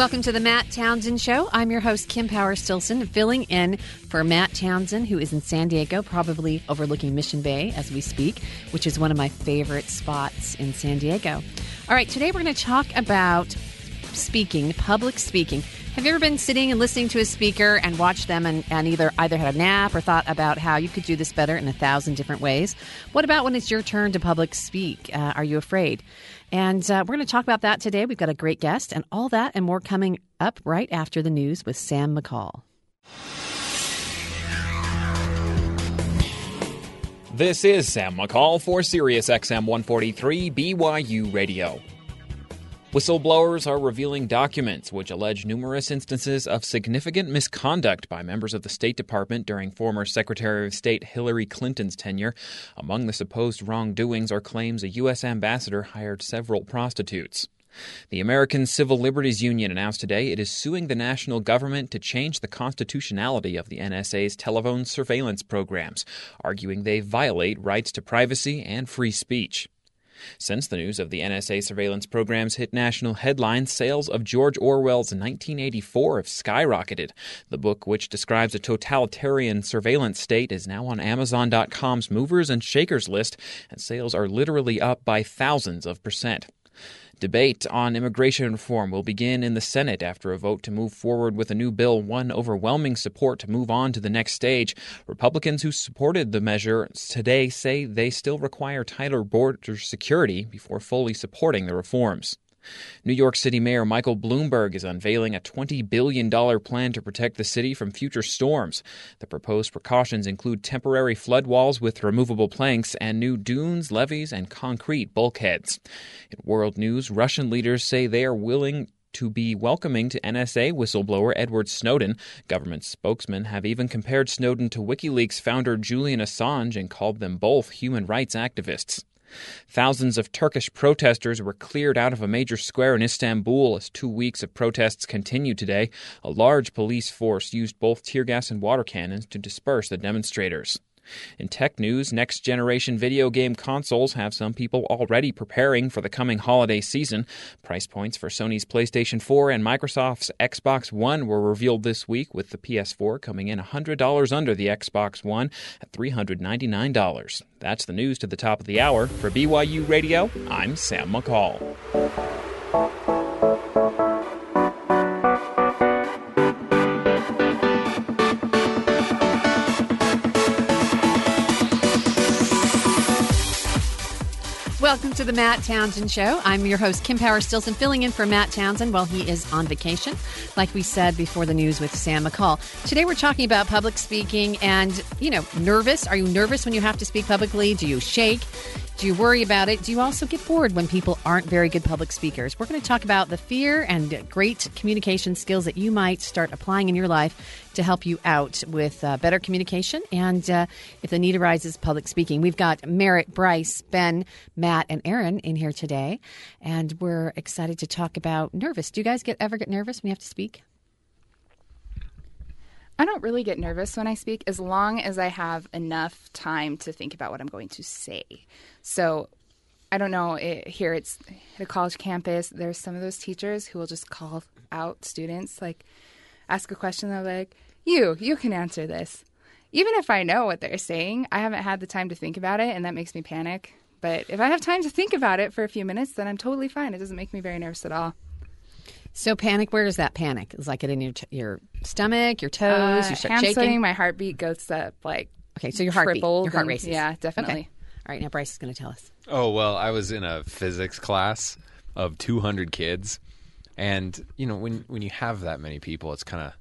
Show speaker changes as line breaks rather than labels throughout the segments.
Welcome to the Matt Townsend Show. I'm your host, Kim Power Stilson, filling in for Matt Townsend, who is in San Diego, probably overlooking Mission Bay as we speak, which is one of my favorite spots in San Diego. All right, today we're going to talk about speaking, public speaking. Have you ever been sitting and listening to a speaker and watched them and, and either either had a nap or thought about how you could do this better in a thousand different ways? What about when it's your turn to public speak? Uh, are you afraid? And uh, we're going to talk about that today. We've got a great guest and all that and more coming up right after the news with Sam McCall.
This is Sam McCall for Sirius XM 143 BYU Radio. Whistleblowers are revealing documents which allege numerous instances of significant misconduct by members of the State Department during former Secretary of State Hillary Clinton's tenure. Among the supposed wrongdoings are claims a U.S. ambassador hired several prostitutes. The American Civil Liberties Union announced today it is suing the national government to change the constitutionality of the NSA's telephone surveillance programs, arguing they violate rights to privacy and free speech. Since the news of the NSA surveillance programs hit national headlines, sales of George Orwell's 1984 have skyrocketed. The book, which describes a totalitarian surveillance state, is now on Amazon.com's movers and shakers list, and sales are literally up by thousands of percent. Debate on immigration reform will begin in the Senate after a vote to move forward with a new bill won overwhelming support to move on to the next stage. Republicans who supported the measure today say they still require tighter border security before fully supporting the reforms. New York City Mayor Michael Bloomberg is unveiling a $20 billion plan to protect the city from future storms. The proposed precautions include temporary flood walls with removable planks and new dunes, levees, and concrete bulkheads. In world news, Russian leaders say they are willing to be welcoming to NSA whistleblower Edward Snowden. Government spokesmen have even compared Snowden to WikiLeaks founder Julian Assange and called them both human rights activists. Thousands of Turkish protesters were cleared out of a major square in Istanbul as two weeks of protests continue today. A large police force used both tear gas and water cannons to disperse the demonstrators. In tech news, next generation video game consoles have some people already preparing for the coming holiday season. Price points for Sony's PlayStation 4 and Microsoft's Xbox One were revealed this week, with the PS4 coming in $100 under the Xbox One at $399. That's the news to the top of the hour. For BYU Radio, I'm Sam McCall.
The Matt Townsend Show. I'm your host, Kim Power Stilson, filling in for Matt Townsend while he is on vacation, like we said before the news with Sam McCall. Today we're talking about public speaking and, you know, nervous. Are you nervous when you have to speak publicly? Do you shake? Do you worry about it? Do you also get bored when people aren't very good public speakers? We're going to talk about the fear and great communication skills that you might start applying in your life to help you out with uh, better communication and uh, if the need arises, public speaking. We've got Merritt, Bryce, Ben, Matt, and Aaron in here today, and we're excited to talk about nervous. Do you guys get ever get nervous when you have to speak?
I don't really get nervous when I speak as long as I have enough time to think about what I'm going to say. So I don't know, it, here it's at a college campus, there's some of those teachers who will just call out students, like ask a question, they're like, you, you can answer this. Even if I know what they're saying, I haven't had the time to think about it, and that makes me panic. But if I have time to think about it for a few minutes, then I'm totally fine. It doesn't make me very nervous at all.
So panic. Where does that panic? Is like it in your t- your stomach, your toes?
Uh,
you start
hand
shaking.
sweating, my heartbeat goes up like
okay, so your heartbeat,
tripled
your heart
and-
races.
Yeah, definitely.
Okay. All right, now Bryce is going to tell us.
Oh, well, I was in a physics class of 200 kids. And, you know, when, when you have that many people, it's kind of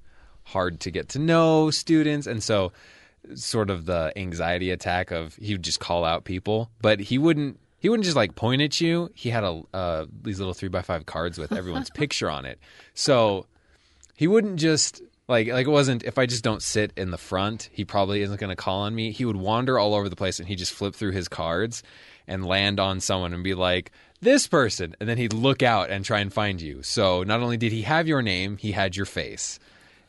hard to get to know students. And so, sort of the anxiety attack of he would just call out people, but he wouldn't. He wouldn't just like point at you. He had a uh, these little three by five cards with everyone's picture on it. So he wouldn't just like like it wasn't if I just don't sit in the front, he probably isn't going to call on me. He would wander all over the place and he just flip through his cards and land on someone and be like this person and then he'd look out and try and find you. So not only did he have your name, he had your face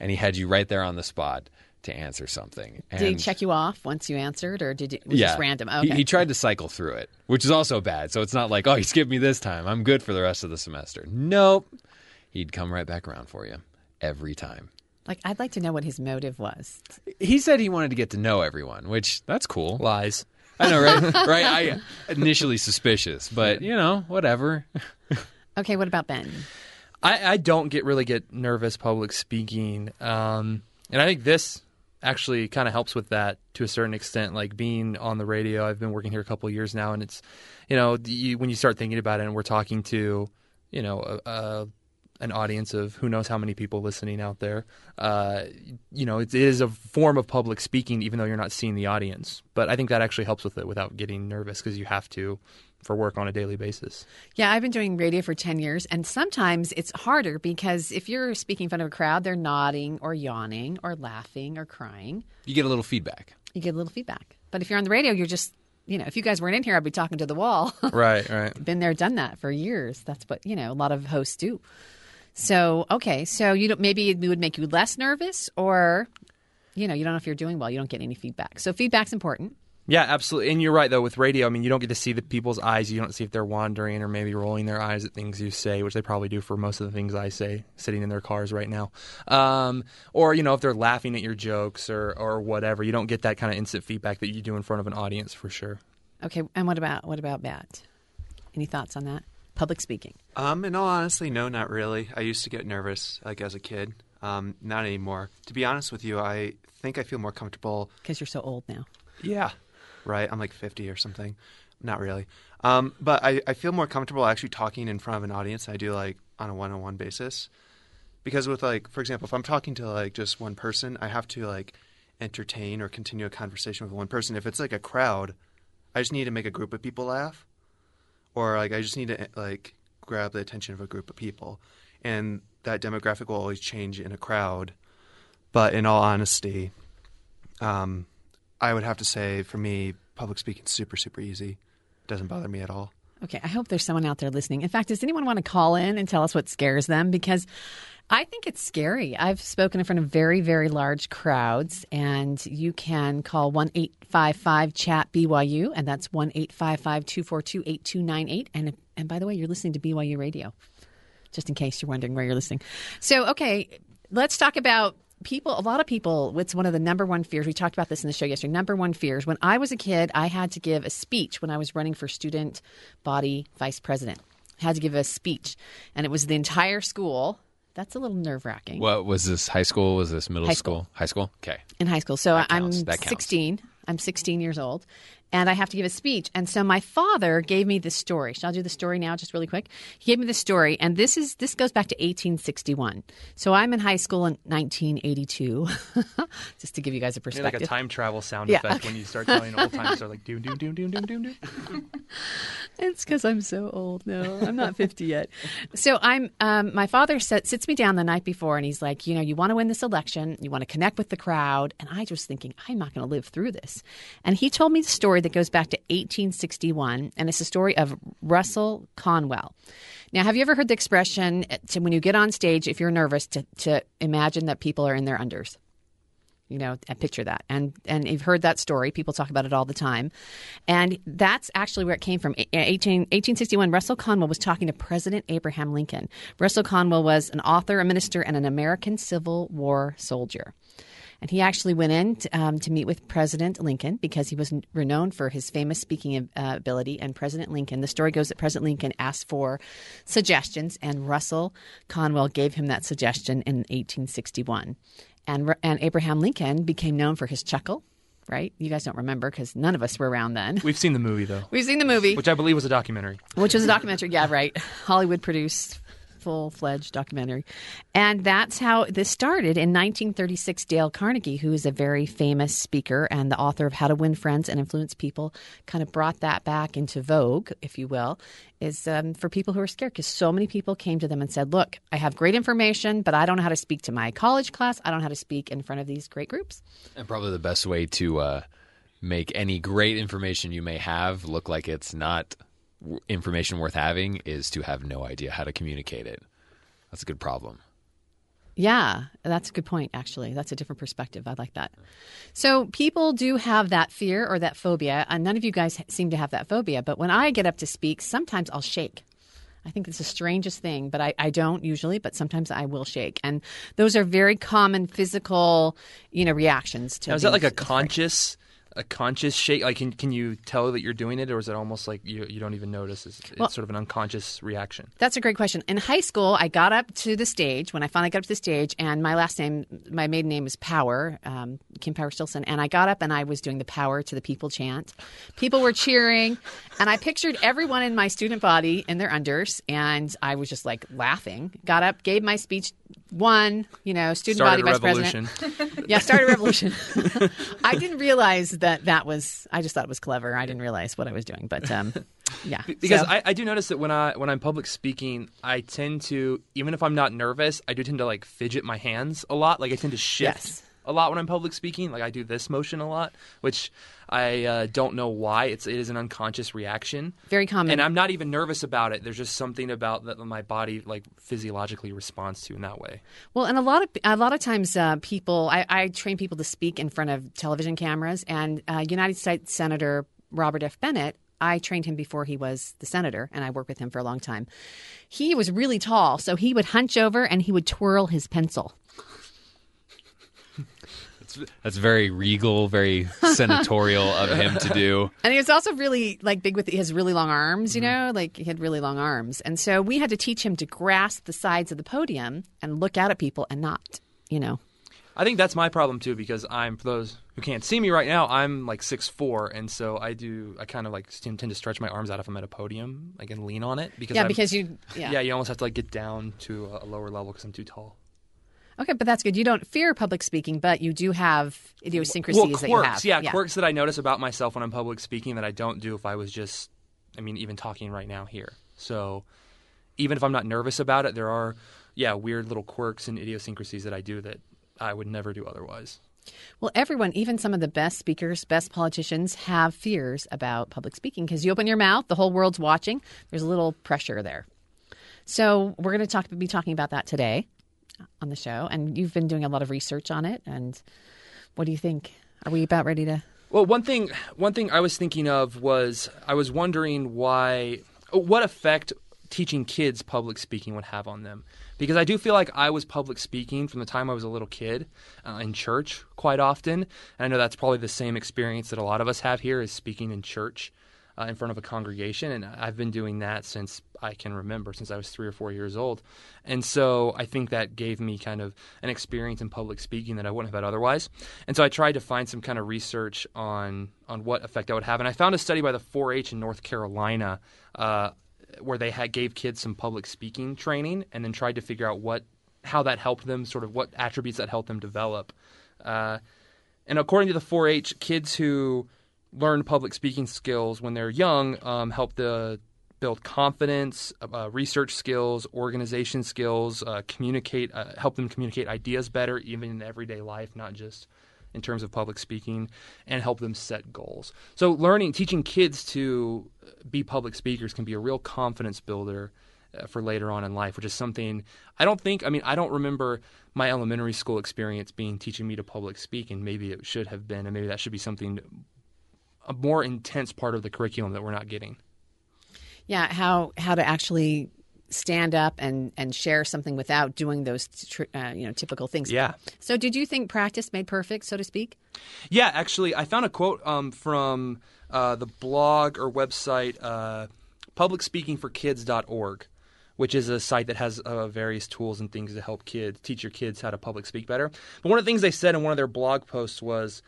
and he had you right there on the spot to answer something. And
Did he check you off once you answered, or did it was
yeah,
just random?
He- He, tried to cycle through it, which is also bad. So it's not like, oh, he skipped me this time. I'm good for the rest of the semester. Nope. he'd come right back around for you every time.
Like, I'd like to know what his motive was.
He said he wanted to get to know everyone, which that's cool.
Lies.
I know, right? right. I initially suspicious, but you know, whatever.
Okay, what about Ben?
I, I don't get really get nervous public speaking, um, and I think this actually kind of helps with that to a certain extent. Like being on the radio, I've been working here a couple years now, and it's you know you, when you start thinking about it, and we're talking to you know a, a, an audience of who knows how many people listening out there. Uh, you know, it is a form of public speaking, even though you're not seeing the audience. But I think that actually helps with it without getting nervous because you have to for work on a daily basis.
Yeah, I've been doing radio for 10 years, and sometimes it's harder because if you're speaking in front of a crowd, they're nodding or yawning or laughing or crying.
You get a little feedback.
You get a little feedback. But if you're on the radio, you're just, you know, if you guys weren't in here, I'd be talking to the wall.
Right, right.
been there, done that for years. That's what, you know, a lot of hosts do. So, okay, so you don't, maybe it would make you less nervous or, you know, you don't know if you're doing well. You don't get any feedback. So, feedback's important.
Yeah, absolutely. And you're right though with radio. I mean, you don't get to see the people's eyes. You don't see if they're wandering or maybe rolling their eyes at things you say, which they probably do for most of the things I say sitting in their cars right now. Um, or you know if they're laughing at your jokes or or whatever. You don't get that kind of instant feedback that you do in front of an audience for sure.
Okay, and what about what about Matt? Any thoughts on that? Public speaking.
Um, in all honesty, no, not really. I used to get nervous, like as a kid. Um, not anymore. To be honest with you, I think I feel more comfortable.
Because you're so old now.
Yeah, right. I'm like 50 or something. Not really. Um, but I, I feel more comfortable actually talking in front of an audience. than I do like on a one-on-one basis. Because with like, for example, if I'm talking to like just one person, I have to like entertain or continue a conversation with one person. If it's like a crowd, I just need to make a group of people laugh, or like I just need to like grab the attention of a group of people, and that demographic will always change in a crowd. But in all honesty, um, I would have to say for me, public speaking is super super easy. Doesn't bother me at all.
Okay, I hope there's someone out there listening. In fact, does anyone want to call in and tell us what scares them? Because I think it's scary. I've spoken in front of very, very large crowds, and you can call 1 855 Chat BYU, and that's 1 855 242 8298. And And by the way, you're listening to BYU Radio, just in case you're wondering where you're listening. So, okay, let's talk about people a lot of people it's one of the number one fears we talked about this in the show yesterday number one fears when i was a kid i had to give a speech when i was running for student body vice president I had to give a speech and it was the entire school that's a little nerve wracking
What was this? High school? Was this middle
High school.
High school. Okay.
in high school. So I'm
counts. That counts.
16. I'm 16 years old, and I have to give a speech. And so my father gave me this story. Shall I do the story now, just really quick? He gave me the story, and this is this goes back to 1861. So I'm in high school in 1982, just to give you guys a perspective.
like a time travel sound
Yeah,
effect
okay.
when you start telling old times. Start like doom doom doom doom doom doom doom.
It's because I'm so old. No, I'm not 50 yet. So I'm. Um, my father sit, sits me down the night before, and he's like, you know, you want to win this election, you want to connect with the crowd, and I was thinking, I'm not going to live through this. And he told me the story that goes back to 1861, and it's the story of Russell Conwell. Now, have you ever heard the expression uh, to, when you get on stage, if you're nervous, to, to imagine that people are in their unders? you know picture that. And and you've heard that story. People talk about it all the time. And that's actually where it came from. 18, 1861 russell conwell was talking to president abraham lincoln. Russell conwell was an author a minister and an american civil war soldier and he actually went in to, um, to meet with President Lincoln because he was renowned for his famous speaking uh, ability. And President Lincoln, the story goes that President Lincoln asked for suggestions, and Russell Conwell gave him that suggestion in 1861. And, and Abraham Lincoln became known for his chuckle, right? You guys don't remember because none of us were around then.
We've seen the movie though,
We've seen the movie,
which I believe was a documentary.
which was a documentary. Yeah, right. Hollywood produced full fledged documentary. And that's how this started. In 1936, Dale Carnegie, who is a very famous speaker and the author of How to Win Friends and Influence People, kind of brought that back into vogue, if you will, is um, for people who are scared because so many people came to them and said, Look, I have great information, but I don't know how to speak to my college class. I don't know how to speak in front of these great groups.
And probably the best way to uh, make any great information you may have look like it's not information worth having is to have no idea how to communicate it. That's a good problem.
Yeah, that's a good point, actually. That's a different perspective. I like that. So, people do have that fear or that phobia, and none of you guys seem to have that phobia. But when I get up to speak, sometimes I'll shake. I think it's the strangest thing, but I, I don't usually, but sometimes I will shake. And those are very common physical, you know, reactions to
Now, is that like a
afraid.
conscious, a conscious shake? Like, can can you tell that you're doing it, or is it almost like you you don't even notice? It's, it's
Well-
sort of an unconscious reaction.
That's a great question. In high school, I got up to the stage when I finally got up to the stage, and my last name, my maiden name is Power, um, Kim Power Stilson, and I got up and I was doing the Power to the People chant. People were cheering, and I pictured everyone in my student body in their unders, and I was just like laughing. Got up, gave my speech, won, you know, student
Started
body vice
revolution.
president. Yeah, started a revolution. I didn't realize that that was. I just thought it was clever. I didn't realize what I was doing, but um, yeah.
because
So-
I, I do notice that when I when I'm public speaking, I tend to even if I'm not nervous, I do tend to like fidget my hands a lot. Like I tend to shift
Yes.
A lot when I'm public speaking. Like I do this motion a lot, which I uh, don't know why. It's it is an unconscious reaction,
very common.
and I'm not even nervous about it. There's just something about that my body like physiologically responds to in that way.
Well, and a lot of a lot of times, uh, people I, I train people to speak in front of television cameras, and uh, United States Senator Robert F. Bennett. I trained him before he was the senator, and I worked with him for a long time. He was really tall, so he would hunch over and he would twirl his pencil.
That's very regal, very senatorial of him to do.
And he was also really like big with his really long arms, you mm-hmm. know, like he had really long arms. And so we had to teach him to grasp the sides of the podium and look out at people and not, you know.
I think that's my problem too because I'm for those who can't see me right now, I'm like six four, and so I do I kind of like tend to stretch my arms out if I'm at a podium, like and lean on it because
Yeah,
I'm-
because you yeah.
yeah. you almost have to like get down to a lower level because I'm too tall.
Okay, but that's good. You don't fear public speaking, but you do have idiosyncrasies
well,
that you
quirks,
have.
yeah, quirks that I notice about myself when I'm public speaking that I don't do if I was just, I mean, even talking right now here. So even if I'm not nervous about it, there are yeah weird little quirks and idiosyncrasies that I do that I would never do otherwise.
Well, everyone, even some of the best speakers, best politicians, have fears about public speaking because you open your mouth, the whole world's watching. There's a little pressure there. So we're going to talk, be talking about that today on the show, and you've been doing a lot of research on it. And what do you think? Are we about ready to?
Well, one thing one thing I was thinking of was I was wondering why what effect teaching kids public speaking would have on them. Because I do feel like I was public speaking from the time I was a little kid uh, in church quite often. And I know that's probably the same experience that a lot of us have here is speaking in church uh, in front of a congregation. And I've been doing that since I can remember, since I was three or four years old. And so I think that gave me kind of an experience in public speaking that I wouldn't have had otherwise. And so I tried to find some kind of research on on what effect that would have. And I found a study by the 4-H in North Carolina uh, where they had gave kids some public speaking training and then tried to figure out what how that helped them, sort of what attributes that helped them develop. Uh, and according to the 4-H, kids who learn public speaking skills when they're young um, help the build confidence, uh, research skills, organization skills, uh, communicate, uh, help them communicate ideas better, even in everyday life, not just in terms of public speaking, and help them set goals. So, learning, teaching kids to be public speakers can be a real confidence builder uh, for later on in life, which is something I don't think. I mean, I don't remember my elementary school experience being teaching me to public speak, and maybe it should have been, and maybe that should be something a more intense part of the curriculum that we're not getting.
Yeah, how how to actually stand up and and share something without doing those tr- uh, you know typical things.
Yeah.
So did you think practice made perfect, so to speak?
Yeah, actually, I found a quote um, from uh, the blog or website uh, publicspeakingforkids.org, which is a site that has uh, various tools and things to help kids teach your kids how to public speak better. But one of the things they said in one of their blog posts was.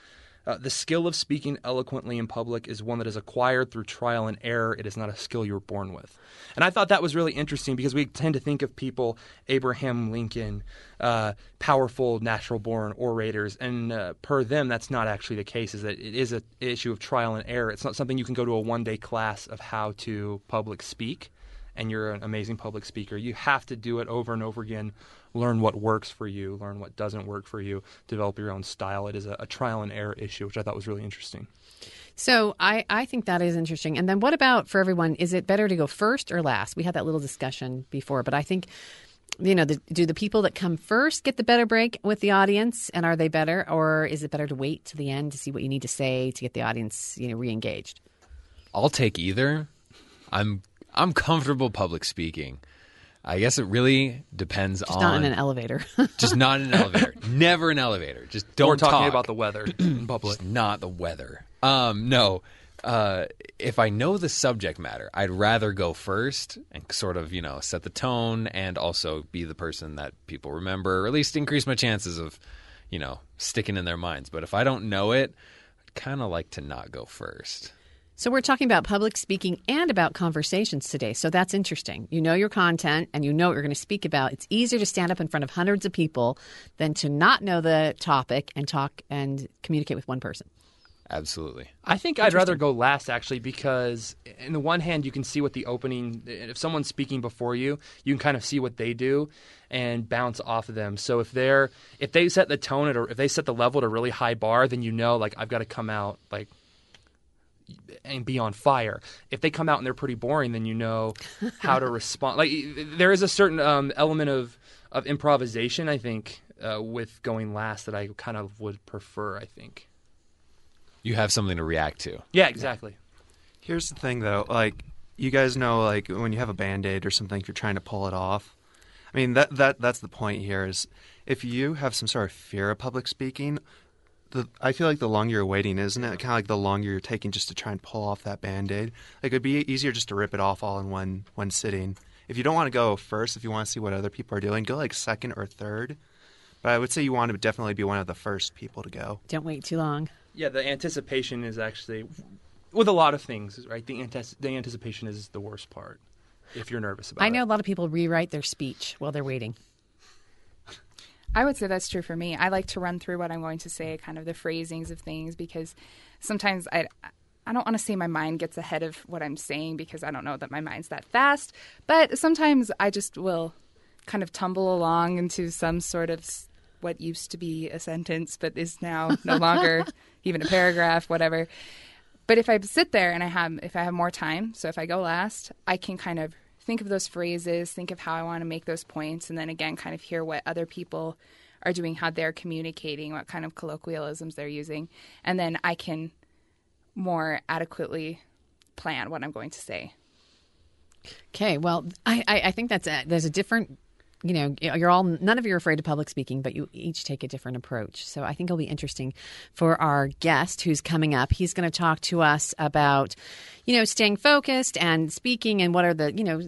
Uh, the skill of speaking eloquently in public is one that is acquired through trial and error. It is not a skill you're born with. And I thought that was really interesting because we tend to think of people, Abraham Lincoln, uh, powerful natural born orators, and uh, per them, that's not actually the case. Is that it is an issue of trial and error. It's not something you can go to a one day class of how to public speak, and you're an amazing public speaker. You have to do it over and over again. Learn what works for you, learn what doesn't work for you, develop your own style. It is a, a trial and error issue, which I thought was really interesting.
So I, I think that is interesting. And then what about for everyone? Is it better to go first or last? We had that little discussion before, but I think you know, the, do the people that come first get the better break with the audience, and are they better, or is it better to wait to the end to see what you need to say to get the audience, you know, re-engaged?
I'll take either. I'm I'm comfortable public speaking. I guess it really depends
Just
on
not in an elevator.
just not in an elevator. Never an elevator. Just don't
We're talking
talk.
about the weather in public.
Just not the weather. Um, no. Uh, if I know the subject matter, I'd rather go first and sort of, you know, set the tone and also be the person that people remember, or at least increase my chances of, you know, sticking in their minds. But if I don't know it, I'd kind of like to not go first.
So we're talking about public speaking and about conversations today. So that's interesting. You know your content and you know what you're going to speak about. It's easier to stand up in front of hundreds of people than to not know the topic and talk and communicate with one person.
Absolutely.
I think I'd rather go last actually because, in the one hand, you can see what the opening. If someone's speaking before you, you can kind of see what they do and bounce off of them. So if they're if they set the tone at a, if they set the level at a really high bar, then you know like I've got to come out like and be on fire. If they come out and they're pretty boring, then you know how to respond. Like there is a certain um, element of of improvisation, I think, uh, with going last that I kind of would prefer. I think.
You have something to react to.
Yeah, exactly.
Here's the thing, though. Like, you guys know, like when you have a band aid or something, if you're trying to pull it off. I mean, that that that's the point here. Is if you have some sort of fear of public speaking, the I feel like the longer you're waiting, isn't it? Kind of like the longer you're taking just to try and pull off that band aid. Like it'd be easier just to rip it off all in one one sitting. If you don't want to go first, if you want to see what other people are doing, go like second or third. But I would say you want to definitely be one of the first people to go.
Don't wait too long.
Yeah, the anticipation is actually with a lot of things, right? The, antes- the anticipation is the worst part if you're nervous about it.
I
it.
know a lot of people rewrite their speech while they're waiting.
I would say that's true for me. I like to run through what I'm going to say, kind of the phrasings of things, because sometimes I. I don't want to say my mind gets ahead of what I'm saying because I don't know that my mind's that fast. But sometimes I just will kind of tumble along into some sort of what used to be a sentence but is now no longer even a paragraph, whatever. But if I sit there and I have if I have more time, so if I go last, I can kind of think of those phrases, think of how I want to make those points, and then again kind of hear what other people are doing, how they're communicating, what kind of colloquialisms they're using, and then I can more adequately plan what I'm going to say.
Okay, well, I, I, I think that's a, there's a different, you know, you're all none of you are afraid of public speaking, but you each take a different approach. So I think it'll be interesting for our guest who's coming up. He's going to talk to us about, you know, staying focused and speaking, and what are the, you know.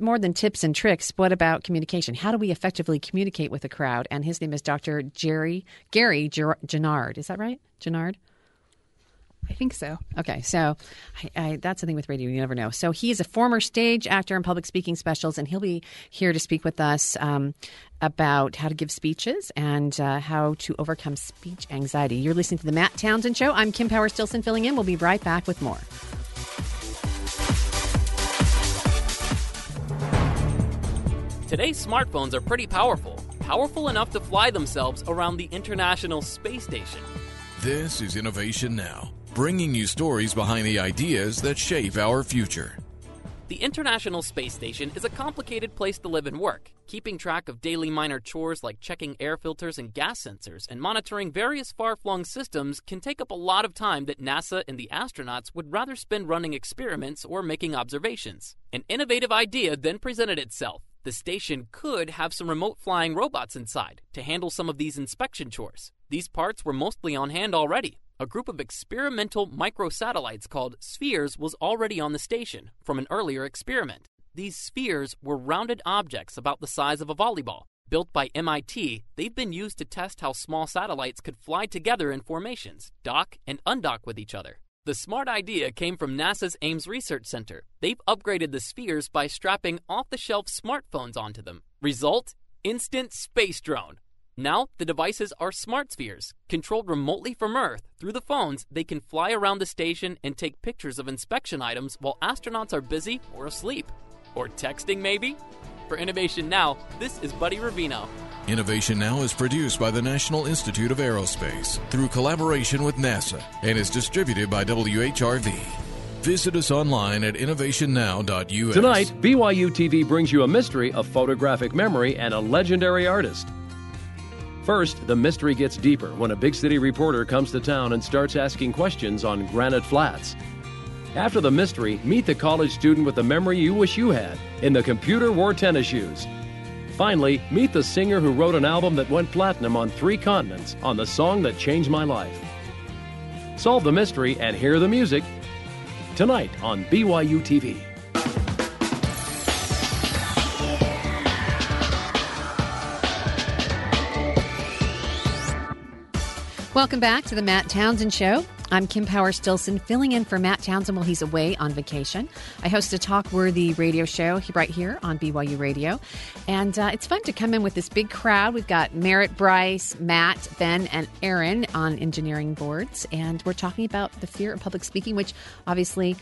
More than tips and tricks, what about communication? How do we effectively communicate with a crowd? And his name is Dr. Jerry Gary Genard. Is that right, Genard?
I think so.
Okay, so I, I, that's the thing with radio; you never know. So he is a former stage actor and public speaking specialist, and he'll be here to speak with us um, about how to give speeches and uh, how to overcome speech anxiety. You're listening to the Matt Townsend Show. I'm Kim Power Stilson, filling in. We'll be right back with more.
Today's smartphones are pretty powerful, powerful enough to fly themselves around the International Space Station.
This is Innovation Now, bringing you stories behind the ideas that shape our future.
The International Space Station is a complicated place to live and work. Keeping track of daily minor chores like checking air filters and gas sensors and monitoring various far flung systems can take up a lot of time that NASA and the astronauts would rather spend running experiments or making observations. An innovative idea then presented itself. The station could have some remote flying robots inside to handle some of these inspection chores. These parts were mostly on hand already. A group of experimental microsatellites called spheres was already on the station from an earlier experiment. These spheres were rounded objects about the size of a volleyball. Built by MIT, they've been used to test how small satellites could fly together in formations, dock and undock with each other. The smart idea came from NASA's Ames Research Center. They've upgraded the spheres by strapping off the shelf smartphones onto them. Result? Instant space drone. Now, the devices are smart spheres. Controlled remotely from Earth, through the phones, they can fly around the station and take pictures of inspection items while astronauts are busy or asleep. Or texting, maybe? For Innovation Now, this is Buddy Ravino.
Innovation Now is produced by the National Institute of Aerospace through collaboration with NASA and is distributed by WHRV. Visit us online at innovationnow.us.
Tonight, BYU TV brings you a mystery of photographic memory and a legendary artist. First, the mystery gets deeper when a big city reporter comes to town and starts asking questions on Granite Flats. After the mystery, meet the college student with the memory you wish you had in The Computer Wore Tennis Shoes. Finally, meet the singer who wrote an album that went platinum on three continents on the song that changed my life. Solve the mystery and hear the music tonight on BYU TV.
Welcome back to the Matt Townsend Show. I'm Kim Power Stilson, filling in for Matt Townsend while he's away on vacation. I host a talk worthy radio show right here on BYU Radio. And uh, it's fun to come in with this big crowd. We've got Merritt, Bryce, Matt, Ben, and Aaron on engineering boards. And we're talking about the fear of public speaking, which obviously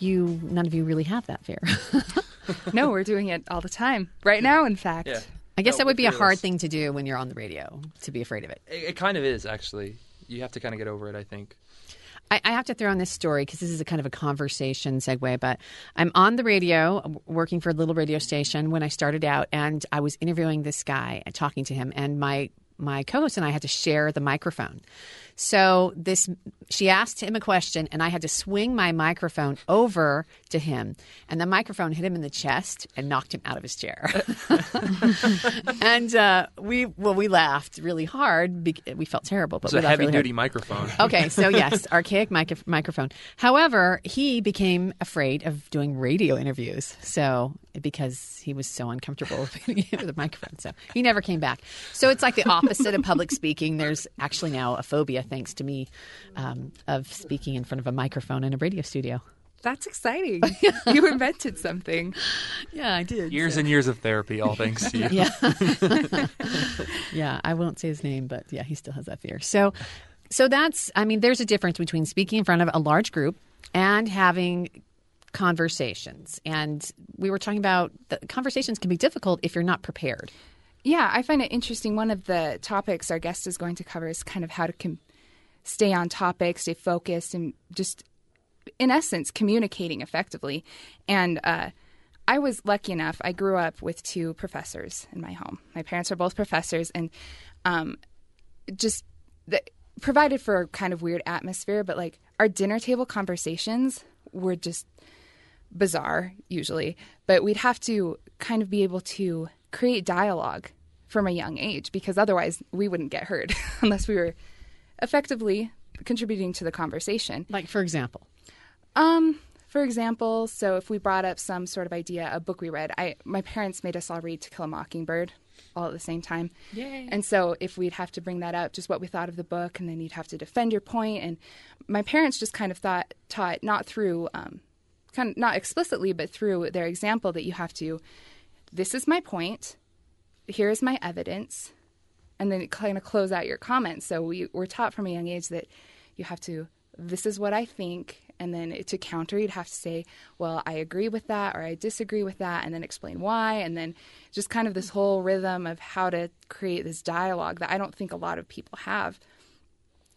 you, none of you really have that fear.
no, we're doing it all the time. Right now, in fact.
Yeah.
I guess that would be a hard thing to do when you're on the radio, to be afraid of it.
It, it kind of is actually. You have to kind of get over it. I think.
I, I have to throw in this story because this is a kind of a conversation segue. But I'm on the radio, working for a little radio station when I started out, and I was interviewing this guy and talking to him, and my my co-host and I had to share the microphone. So this, she asked him a question, and I had to swing my microphone over to him, and the microphone hit him in the chest and knocked him out of his chair. and uh, we, well, we laughed really hard. We felt terrible, but
It's
we
a heavy
really hard.
duty microphone.
Okay, so yes, archaic mic- microphone. However, he became afraid of doing radio interviews, so because he was so uncomfortable with the microphone, so he never came back. So it's like the opposite of public speaking. There's actually now a phobia, thanks to me, um, of speaking in front of a microphone in a radio studio.
That's exciting. you invented something.
Yeah, I did.
Years and years of therapy, all thanks to you.
Yeah. yeah, I won't say his name, but yeah, he still has that fear. So so that's I mean, there's a difference between speaking in front of a large group and having conversations. And we were talking about the conversations can be difficult if you're not prepared.
Yeah, I find it interesting. One of the topics our guest is going to cover is kind of how to com- stay on topic, stay focused, and just, in essence, communicating effectively. And uh, I was lucky enough, I grew up with two professors in my home. My parents are both professors, and um, just the, provided for a kind of weird atmosphere, but like our dinner table conversations were just bizarre usually, but we'd have to kind of be able to create dialogue from a young age because otherwise we wouldn't get heard unless we were effectively contributing to the conversation.
Like for example.
Um, for example, so if we brought up some sort of idea, a book we read, I my parents made us all read To Kill a Mockingbird all at the same time.
Yay.
And so if we'd have to bring that up, just what we thought of the book, and then you'd have to defend your point. And my parents just kind of thought taught not through um, kind of not explicitly, but through their example that you have to. This is my point. Here is my evidence, and then kind of close out your comments. So we were taught from a young age that you have to. This is what I think, and then to counter, you'd have to say, "Well, I agree with that," or "I disagree with that," and then explain why, and then just kind of this whole rhythm of how to create this dialogue that I don't think a lot of people have.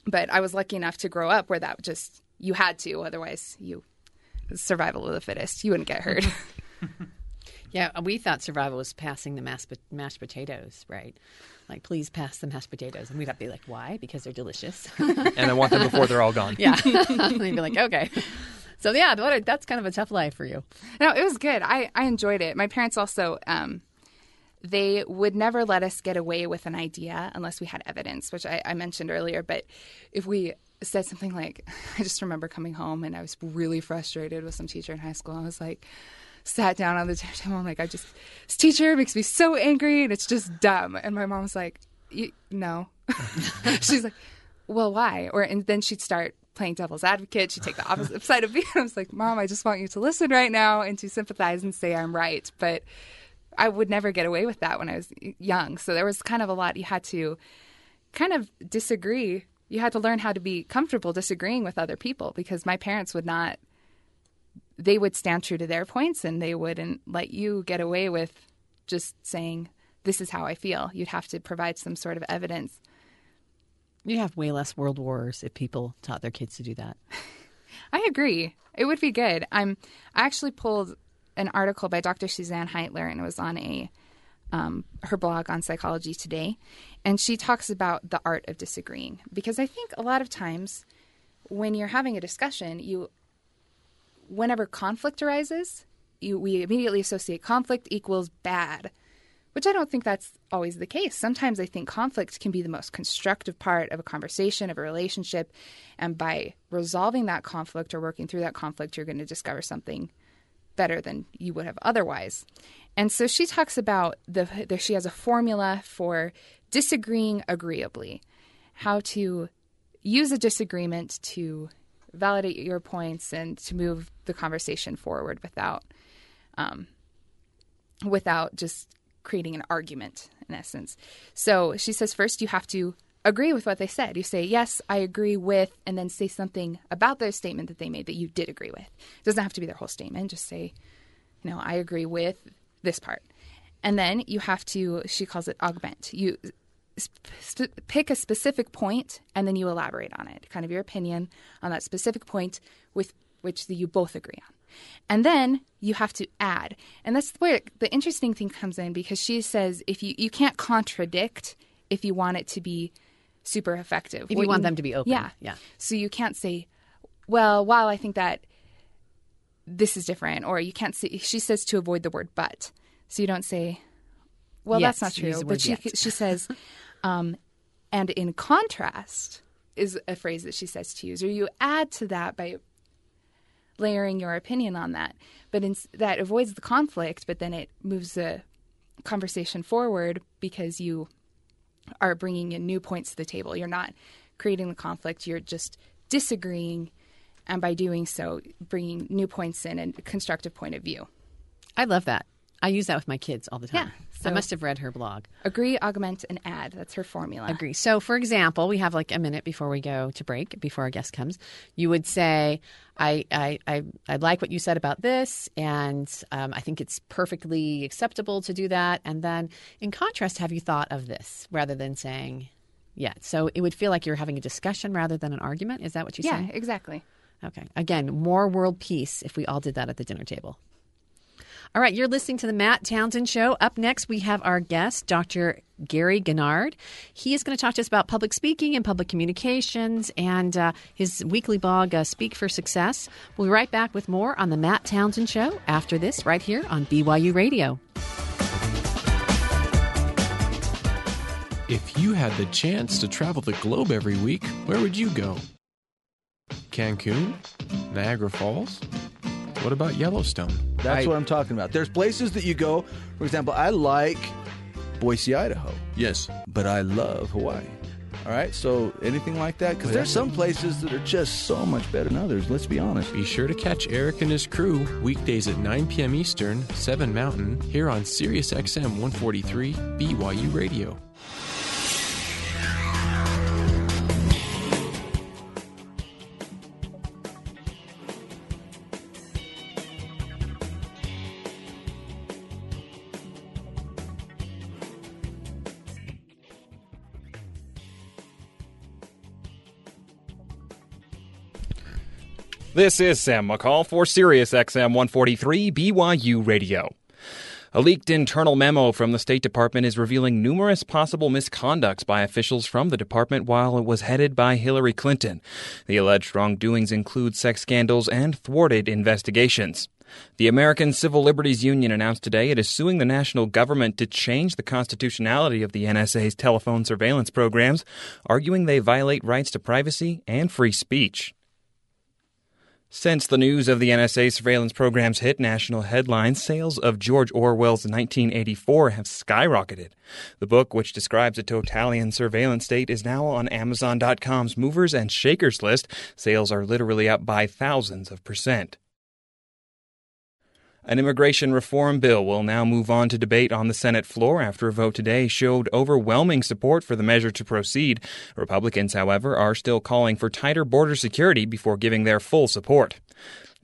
But I was lucky enough to grow up where that just you had to, otherwise you survival of the fittest. You wouldn't get hurt.
Yeah, we thought survival was passing the mashed, mashed potatoes, right? Like, please pass the mashed potatoes. And we'd have to be like, why? Because they're delicious.
and I want them before they're all gone.
yeah. and they'd be like, okay. So, yeah, what that's kind of a tough life for you.
no, it was good. I, I enjoyed it. My parents also, um, they would never let us get away with an idea unless we had evidence, which I, I mentioned earlier. But if we said something like, I just remember coming home and I was really frustrated with some teacher in high school. I was like, sat down on the table. I'm like, I just, this teacher makes me so angry and it's just dumb. And my mom was like, "Y- no. She's like, well, why? Or, and then she'd start playing devil's advocate. She'd take the opposite side of me. And I was like, mom, I just want you to listen right now and to sympathize and say I'm right. But I would never get away with that when I was young. So there was kind of a lot you had to kind of disagree. You had to learn how to be comfortable disagreeing with other people because my parents would not they would stand true to their points and they wouldn't let you get away with just saying this is how I feel. You'd have to provide some sort of evidence.
You'd have way less world wars if people taught their kids to do that.
I agree. It would be good. I'm I actually pulled an article by Dr. Suzanne Heitler and it was on a um, her blog on Psychology Today, and she talks about the art of disagreeing because I think a lot of times when you're having a discussion, you whenever conflict arises, you, we immediately associate conflict equals bad, which I don't think that's always the case. Sometimes I think conflict can be the most constructive part of a conversation, of a relationship. And by resolving that conflict or working through that conflict, you're going to discover something better than you would have otherwise. And so she talks about the, the she has a formula for disagreeing agreeably, how to use a disagreement to validate your points and to move the conversation forward without um, without just creating an argument in essence. So she says first you have to agree with what they said. You say, Yes, I agree with, and then say something about their statement that they made that you did agree with. It doesn't have to be their whole statement. Just say, You know, I agree with this part. And then you have to, she calls it augment. You sp- pick a specific point and then you elaborate on it, kind of your opinion on that specific point with which the, you both agree on. And then you have to add. And that's where the interesting thing comes in because she says if you, you can't contradict if you want it to be super effective.
If you want them to be open.
Yeah.
Yeah.
So you can't say, well, while I think that this is different, or you can't say, she says to avoid the word but. So you don't say, well,
Yes,
that's not true. But she,
yet.
she says, um, and in contrast is a phrase that she says to use, or you add to that by layering your opinion on that. But in, that avoids the conflict, but then it moves the conversation forward because you are bringing in new points to the table. You're not creating the conflict, you're just disagreeing, and by doing so, bringing new points in and a constructive point of view.
I love that. I use that with my kids all the time.
Yeah,
I must have read her blog.
Agree, augment, and add. That's her formula.
Agree. So, for example, we have like a minute before we go to break, before our guest comes. You would say, I, I, I, I like what you said about this, and um, I think it's perfectly acceptable to do that. And then, in contrast, have you thought of this rather than saying, yeah. So, it would feel like you're having a discussion rather than an argument. Is that what you're
Yeah,
saying?
exactly.
Okay. Again, more world peace if we all did that at the dinner table. All right, you're listening to the Matt Townsend Show. Up next, we have our guest, Dr. Gary Genard. He is going to talk to us about public speaking and public communications and uh, his weekly blog, uh, Speak for Success. We'll be right back with more on the Matt Townsend Show after this, right here on BYU Radio.
If you had the chance to travel the globe every week, where would you go? Cancun? Niagara Falls? What about Yellowstone?
That's what I'm talking about. There's places that you go. For example, I like Boise, Idaho.
Yes.
But I love Hawaii. All right, so anything like that? Because there's some places that are just so much better than others. Let's be honest.
Be sure to catch Eric and his crew weekdays at 9 p.m. Eastern, 7 Mountain, here on Sirius XM 143 BYU Radio.
This is Sam McCall for Sirius XM 143 BYU Radio. A leaked internal memo from the State Department is revealing numerous possible misconducts by officials from the department while it was headed by Hillary Clinton. The alleged wrongdoings include sex scandals and thwarted investigations. The American Civil Liberties Union announced today it is suing the national government to change the constitutionality of the NSA's telephone surveillance programs, arguing they violate rights to privacy and free speech. Since the news of the NSA surveillance programs hit national headlines, sales of George Orwell's 1984 have skyrocketed. The book, which describes a totalitarian surveillance state, is now on Amazon.com's movers and shakers list. Sales are literally up by thousands of percent. An immigration reform bill will now move on to debate on the Senate floor after a vote today showed overwhelming support for the measure to proceed. Republicans, however, are still calling for tighter border security before giving their full support.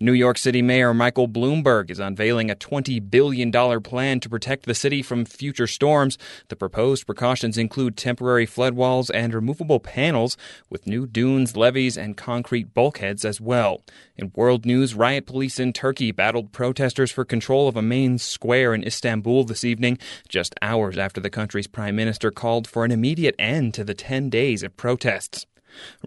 New York City Mayor Michael Bloomberg is unveiling a $20 billion plan to protect the city from future storms. The proposed precautions include temporary flood walls and removable panels, with new dunes, levees, and concrete bulkheads as well. In world news, riot police in Turkey battled protesters for control of a main square in Istanbul this evening, just hours after the country's prime minister called for an immediate end to the 10 days of protests.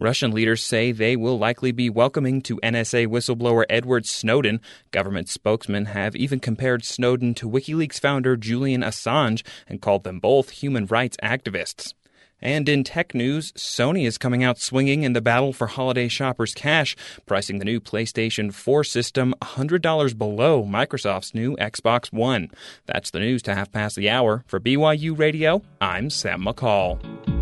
Russian leaders say they will likely be welcoming to NSA whistleblower Edward Snowden. Government spokesmen have even compared Snowden to WikiLeaks founder Julian Assange and called them both human rights activists. And in tech news, Sony is coming out swinging in the battle for holiday shoppers' cash, pricing the new PlayStation 4 system $100 below Microsoft's new Xbox One. That's the news to half past the hour. For BYU Radio, I'm Sam McCall.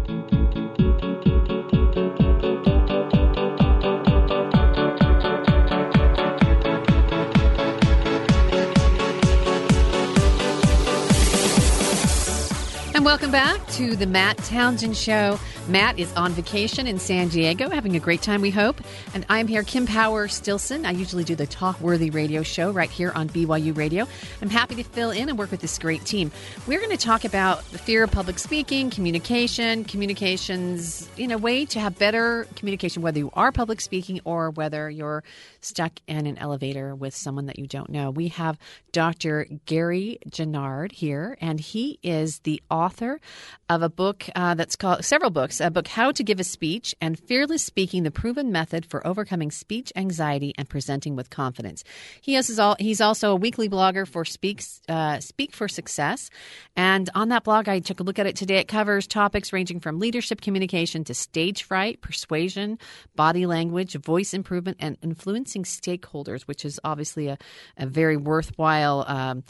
Welcome back to the Matt Townsend Show. Matt is on vacation in San Diego, having a great time, we hope. And I'm here, Kim Power Stilson. I usually do the Talk Worthy radio show right here on BYU Radio. I'm happy to fill in and work with this great team. We're going to talk about the fear of public speaking, communication, communications in a way to have better communication, whether you are public speaking or whether you're stuck in an elevator with someone that you don't know. We have Dr. Gary Genard here, and he is the author of a book uh, that's called several books a book, How to Give a Speech and Fearless Speaking The Proven Method for Overcoming Speech Anxiety and Presenting with Confidence. He has all, he's also a weekly blogger for Speaks, uh, Speak for Success. And on that blog, I took a look at it today. It covers topics ranging from leadership communication to stage fright, persuasion, body language, voice improvement, and influencing stakeholders, which is obviously a, a very worthwhile um,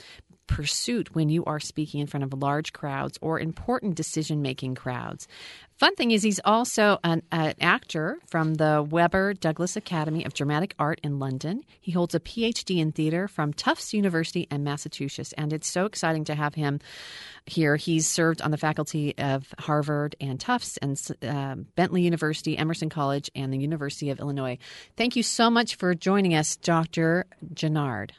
pursuit when you are speaking in front of large crowds or important decision making crowds. Fun thing is, he's also an, an, actor from the Webber Douglas Academy of Dramatic Art in London. He holds a PhD in theater from Tufts University in Massachusetts, and it's so exciting to have him here. He's served on the faculty of Harvard and Tufts and uh, Bentley University, Emerson College, and the University of Illinois. Thank you so much for joining us, Dr. Genard.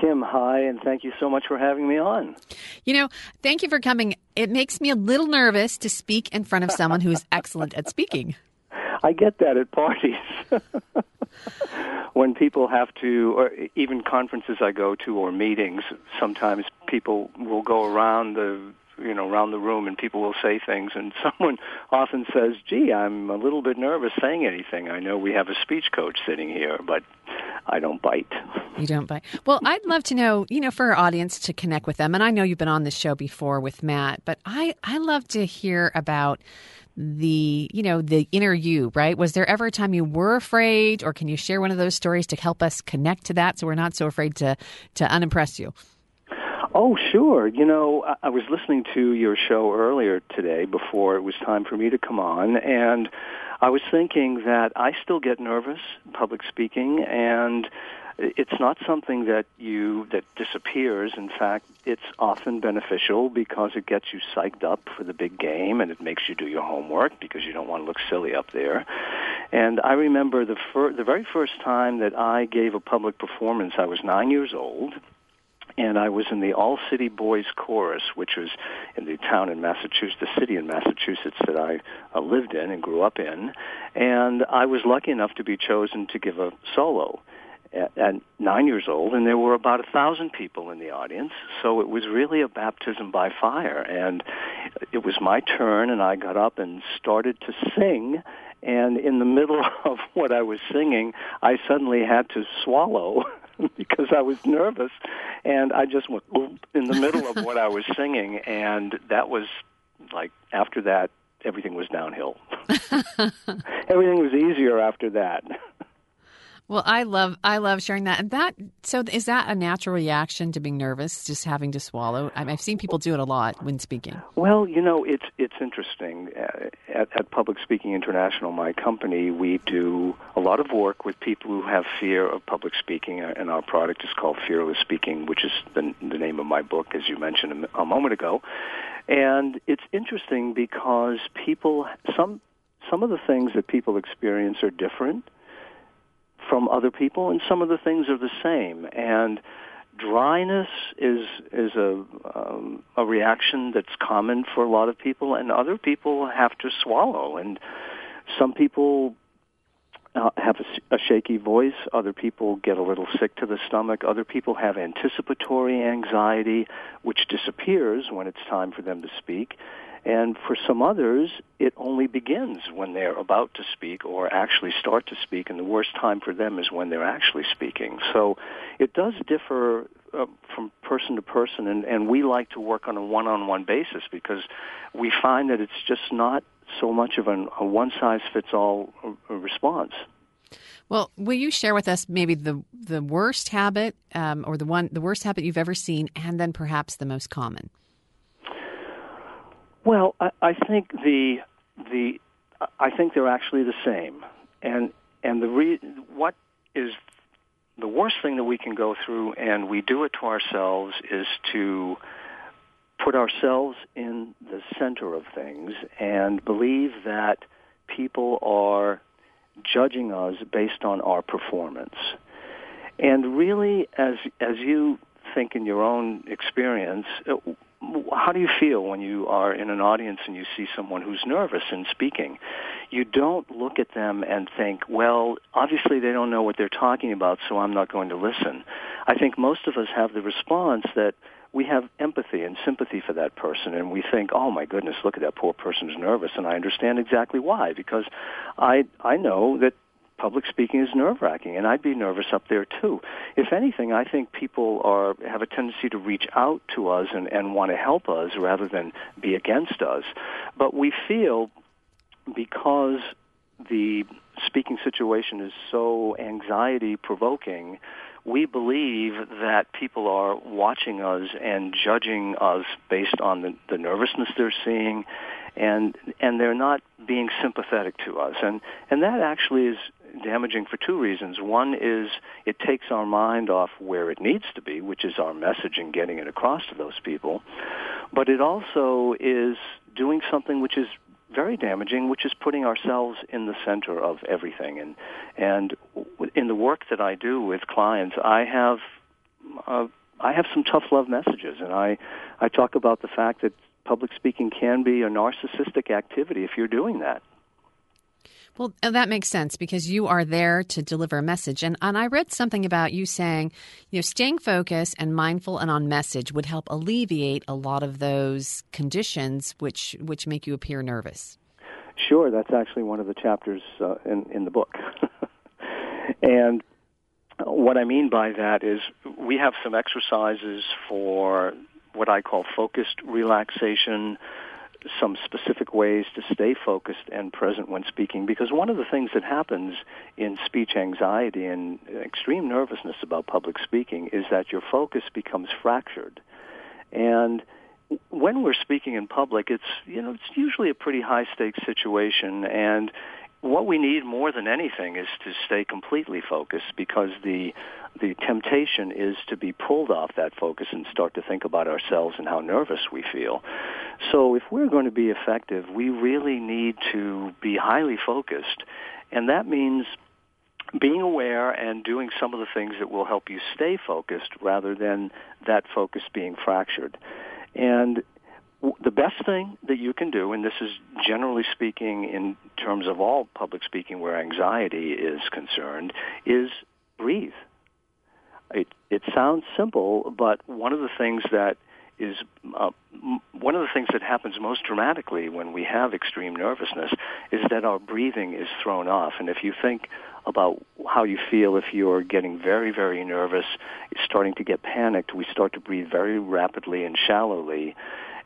Kim, hi, and thank you so much for having me on.
You know, thank you for coming. It makes me a little nervous to speak in front of someone who is excellent at speaking.
I get that at parties. when people have to, or even conferences I go to or meetings, sometimes people will go around the you know around the room and people will say things. And someone often says gee i'm a little bit nervous saying anything. I know we have a speech coach sitting here but i don't bite.
You don't bite. Well i'd love to know you know for our audience to connect with them and i know you've been on this show before with matt but i i love to hear about the you know the inner you right? Was there ever a time you were afraid or can you share one of those stories to help us connect to that so we're not so afraid to to unimpress you
Oh, sure. You know, I, was listening to your show earlier today before it was time for me to come on, and I was thinking that I still get nervous public speaking, and it's not something that you that disappears. In fact, it's often beneficial because it gets you psyched up for the big game, and it makes you do your homework because you don't want to look silly up there. And I remember the fir- the very first time that I gave a public performance. I was nine years old and I was in the All City Boys Chorus, which was in the town in Massachusetts, the city in Massachusetts that I uh, lived in and grew up in, and I was lucky enough to be chosen to give a solo at, at nine years old, and there were about a thousand people in the audience, so it was really a baptism by fire, and it was my turn, and I got up and started to sing. And in the middle of what I was singing, I suddenly had to swallow because I was nervous, and I just went in the middle of what I was singing, and that was like after that everything was downhill. everything was easier after that.
Well, I love I love sharing that, and that so is that a natural reaction to being nervous, just having to swallow? I have seen people do it a lot when speaking.
Well, you know, it's it's interesting. At, at Public Speaking International, my company, we do a lot of work with people who have fear of public speaking, uh, and our product is called Fearless Speaking, which is the, the name of my book, as you mentioned a moment ago. And it's interesting because people some some of the things that people experience are different from other people, and some of the things are the same. And dryness is is a um, a reaction that's common for a lot of people, and other people have to swallow. And some people uh, have a, a shaky voice. Other people get a little sick to the stomach. Other people have anticipatory anxiety, which disappears when it's time for them to speak. And for some others, it only begins when they're about to speak or actually start to speak, and the worst time for them is when they're actually speaking. So it does differ uh, from person to person, and, and we like to work on a one-on-one basis because we find that it's just not so much of an, a one-size-fits-all uh, response.
Well, will you share with us maybe the the worst habit, um, or the one the worst habit you've ever seen, and then perhaps the most common?
Well, I, I think the the I think they're actually the same, and and the re, what is the worst thing that we can go through, and we do it to ourselves, is to put ourselves in the center of things and believe that people are judging us based on our performance. And really, as as you think in your own experience, uh, how do you feel when you are in an audience and you see someone who's nervous in speaking? You don't look at them and think, well, obviously they don't know what they're talking about, so I'm not going to listen. I think most of us have the response that we have empathy and sympathy for that person and we think, oh my goodness, look at that poor person who's nervous and I understand exactly why because I I know that public speaking is nerve wracking, and I'd be nervous up there too. If anything, I think people are have a tendency to reach out to us and, and want to help us rather than be against us. But we feel because the speaking situation is so anxiety provoking, we believe that people are watching us and judging us based on the, the nervousness they're seeing and and they're not being sympathetic to us and and that actually is damaging for two reasons. One is it takes our mind off where it needs to be, which is our message and getting it across to those people. But it also is doing something which is very damaging, which is putting ourselves in the center of everything. And and in the work that I do with clients, I have uh, I have some tough love messages, and I I talk about the fact that public speaking can be a narcissistic activity if you're doing that.
Well, uh, that makes sense because you are there to deliver a message. And, and I read something about you saying, you know, staying focused and mindful and on message would help alleviate a lot of those conditions which which make you appear nervous.
Sure, that's actually one of the chapters uh, in in the book. and what I mean by that is we have some exercises for what I call focused relaxation some specific ways to stay focused and present when speaking because one of the things that happens in speech anxiety and extreme nervousness about public speaking is that your focus becomes fractured. And when we're speaking in public it's you know it's usually a pretty high stakes situation and what we need more than anything is to stay completely focused because the the temptation is to be pulled off that focus and start to think about ourselves and how nervous we feel. So if we're going to be effective, we really need to be highly focused. And that means being aware and doing some of the things that will help you stay focused rather than that focus being fractured. And the best thing that you can do, and this is generally speaking in terms of all public speaking where anxiety is concerned, is breathe. It, it sounds simple, but one of the things that is uh, one of the things that happens most dramatically when we have extreme nervousness is that our breathing is thrown off. And if you think about how you feel if you're getting very, very nervous, starting to get panicked, we start to breathe very rapidly and shallowly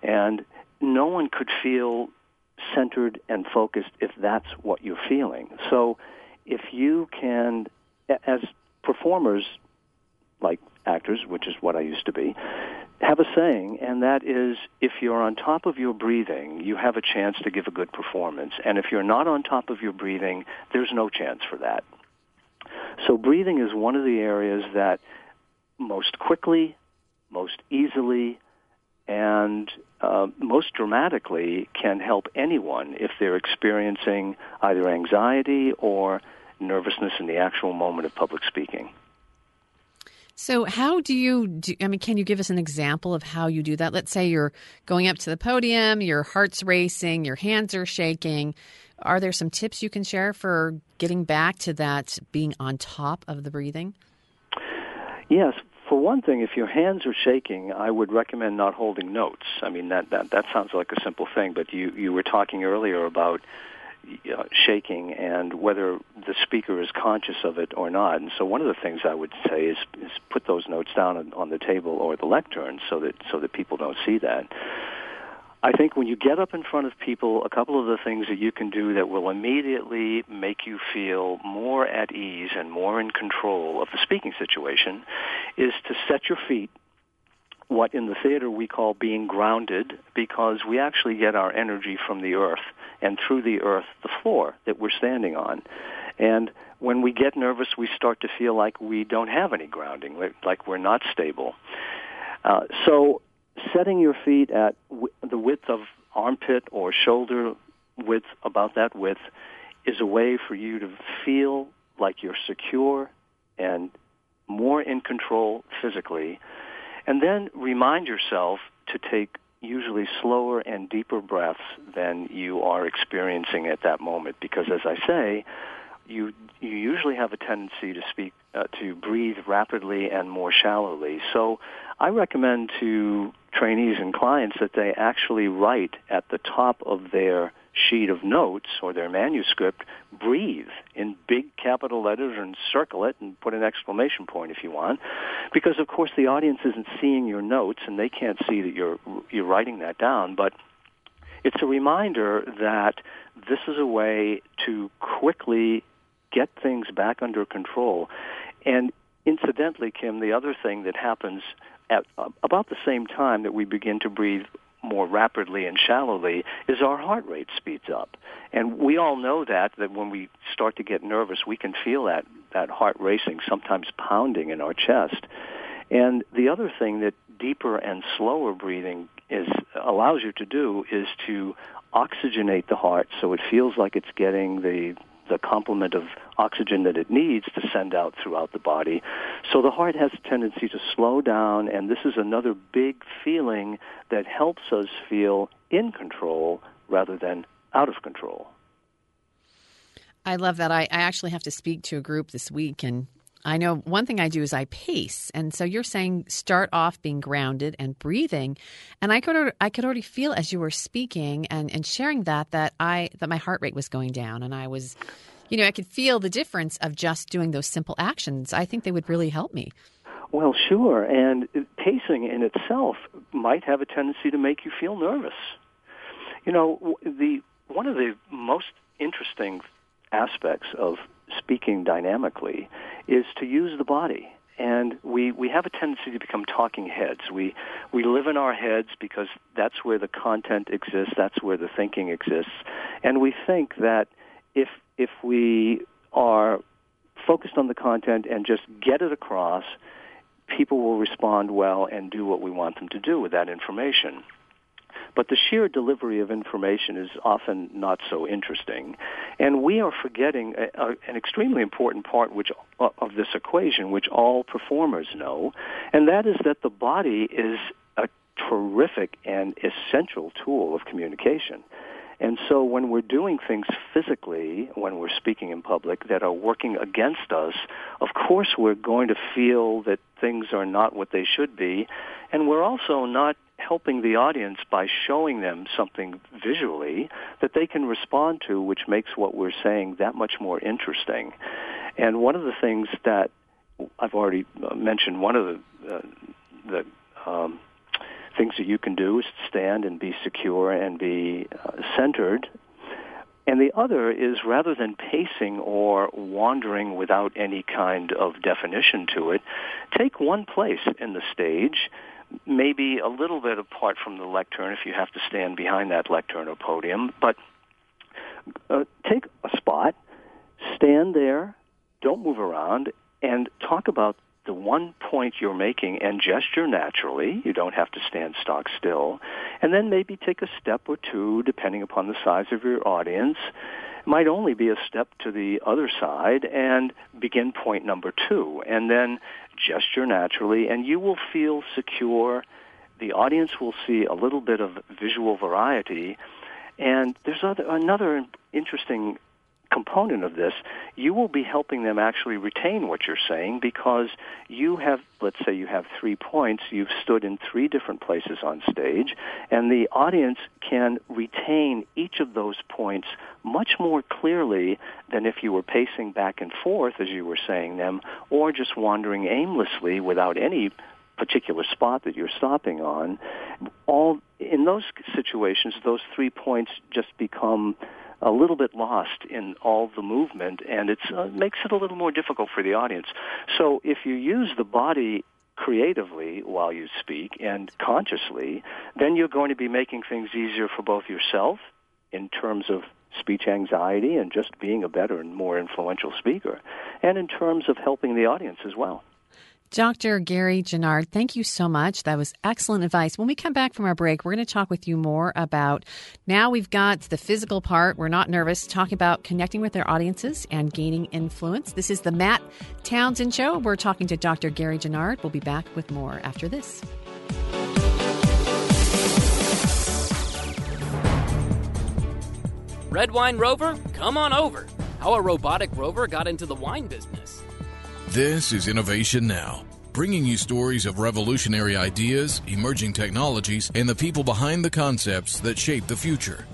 and no one could feel centered and focused if that's what you're feeling. So if you can, as performers, like actors, which is what I used to be, have a saying, and that is if you're on top of your breathing, you have a chance to give a good performance. And if you're not on top of your breathing, there's no chance for that. So breathing is one of the areas that most quickly, most easily, and uh, most dramatically can help anyone if they're experiencing either anxiety or nervousness in the actual moment of public speaking.
So, how do you do? I mean, can you give us an example of how you do that? Let's say you're going up to the podium, your heart's racing, your hands are shaking. are there some tips you can share for getting back to that being on top of the breathing?
Yes. For one thing, if your hands are shaking, I would recommend not holding notes. I mean, that, that, that sounds like a simple thing, but you, you were talking earlier about uh, shaking and whether the speaker is conscious of it or not. And so one of the things I would say is, is put those notes down on, on the table or the lectern so that so that people don't see that. I think when you get up in front of people, a couple of the things that you can do that will immediately make you feel more at ease and more in control of the speaking situation is to set your feet what in the theater we call being grounded because we actually get our energy from the earth and through the earth the floor that we're standing on. And when we get nervous, we start to feel like we don't have any grounding, like we're not stable. Uh, so setting your feet at w- the width of armpit or shoulder width, about that width, is a way for you to feel like you're secure and more in control physically and then remind yourself to take usually slower and deeper breaths than you are experiencing at that moment because as I say, you you usually have a tendency to speak uh, to breathe rapidly and more shallowly. So I recommend to trainees and clients that they actually write at the top of their sheet of notes or their manuscript, breathe in big capital letters and circle it and put an exclamation point if you want. Because of course the audience isn't seeing your notes and they can't see that you're, you're writing that down, but it's a reminder that this is a way to quickly get things back under control. And incidentally, Kim, the other thing that happens at uh, about the same time that we begin to breathe more rapidly and shallowly is our heart rate speeds up. And we all know that, that when we start to get nervous, we can feel that, that heart racing, sometimes pounding in our chest. And the other thing that deeper and slower breathing is, allows you to do is to oxygenate the heart so it feels like it's getting the the complement of oxygen that it needs to send out throughout the body. So the heart has a tendency to slow down, and this is another big feeling that helps us feel in control rather than out of control.
I love that. I, I actually have to speak to a group this week, and I know one thing I do is I pace, and so you're saying start off being grounded and breathing, and I could I could already feel as you were speaking and, and sharing that that I that my heart rate was going down, and I was, you know, I could feel the difference of just doing those simple actions. I think they would really help me.
Well, sure, and pacing in itself might have a tendency to make you feel nervous. You know, the one of the most interesting aspects of speaking dynamically is to use the body. And we, we have a tendency to become talking heads. We, we live in our heads because that's where the content exists, that's where the thinking exists. And we think that if, if we are focused on the content and just get it across, people will respond well and do what we want them to do with that information. But the sheer delivery of information is often not so interesting. And we are forgetting a, a, an extremely important part which, uh, of this equation, which all performers know, and that is that the body is a terrific and essential tool of communication. And so when we're doing things physically, when we're speaking in public that are working against us, of course we're going to feel that things are not what they should be. And we're also not helping the audience by showing them something visually that they can respond to, which makes what we're saying that much more interesting. And one of the things that I've already uh, mentioned, one of the, uh, the um, things that you can do is stand and be secure and be uh, centered. And the other is rather than pacing or wandering without any kind of definition to it, take one place in the stage maybe a little bit apart from the lectern if you have to stand behind that lectern or podium, but uh, take a spot, stand there, don't move around, and talk about the one point you're making and gesture naturally. You don't have to stand stock still. And then maybe take a step or two, depending upon the size of your audience. Might only be a step to the other side and begin point number two. And then gesture naturally, and you will feel secure. The audience will see a little bit of visual variety. And there's other, another interesting component of this, you will be helping them actually retain what you're saying because you have, let's say you have three points, you've stood in three different places on stage, and the audience can retain each of those points much more clearly than if you were pacing back and forth as you were saying them or just wandering aimlessly without any particular spot that you're stopping on. All in those situations those three points just become a little bit lost in all the movement, and it uh, makes it a little more difficult for the audience. So if you use the body creatively while you speak and consciously, then you're going to be making things easier for both yourself in terms of speech anxiety and just being a better and more influential speaker, and in terms of helping the audience as well.
Dr. Gary Genard, thank you so much. That was excellent advice. When we come back from our break, we're going to talk with you more about now we've got the physical part. We're not nervous, talking about connecting with their audiences and gaining influence. This is the Matt Townsend Show. We're talking to Dr. Gary Genard. We'll be back with more after this.
Red Wine Rover, come on over. How a robotic rover got into the wine business.
This is Innovation Now, bringing you stories of revolutionary ideas, emerging technologies, and the people behind the concepts that shape the future.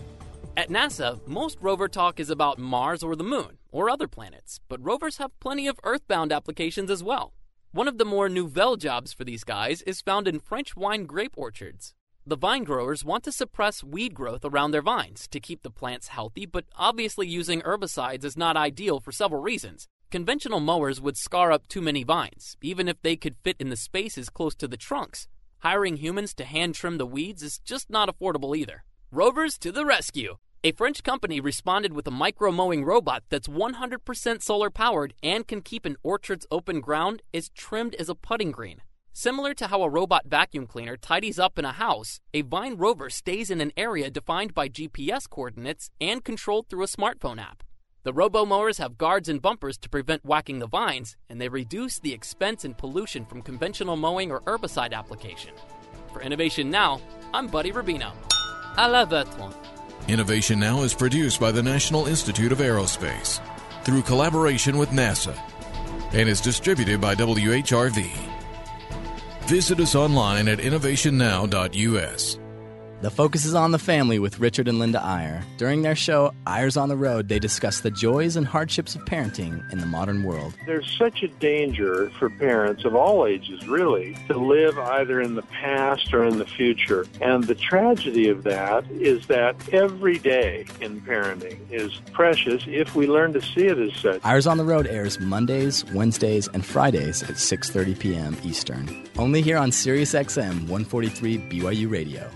At NASA, most rover talk is about Mars or the Moon, or other planets, but rovers have plenty of Earthbound applications as well. One of the more nouvelle jobs for these guys is found in French wine grape orchards. The vine growers want to suppress weed growth around their vines to keep the plants healthy, but obviously using herbicides is not ideal for several reasons. Conventional mowers would scar up too many vines, even if they could fit in the spaces close to the trunks. Hiring humans to hand trim the weeds is just not affordable either. Rovers to the rescue! A French company responded with a micro mowing robot that's 100% solar powered and can keep an orchard's open ground as trimmed as a putting green. Similar to how a robot vacuum cleaner tidies up in a house, a Vine rover stays in an area defined by GPS coordinates and controlled through a smartphone app. The robo mowers have guards and bumpers to prevent whacking the vines, and they reduce the expense and pollution from conventional mowing or herbicide application. For Innovation Now, I'm Buddy Rubino. À la vôtre.
Innovation Now is produced by the National Institute of Aerospace through collaboration with NASA and is distributed by WHRV. Visit us online at innovationnow.us.
The focus is on the family with Richard and Linda Eyre. During their show, Eyre's on the Road, they discuss the joys and hardships of parenting in the modern world.
There's such a danger for parents of all ages, really, to live either in the past or in the future. And the tragedy of that is that every day in parenting is precious if we learn to see it as such.
Eyre's on the Road airs Mondays, Wednesdays, and Fridays at 6:30 p.m. Eastern. Only here on SiriusXM 143 BYU Radio.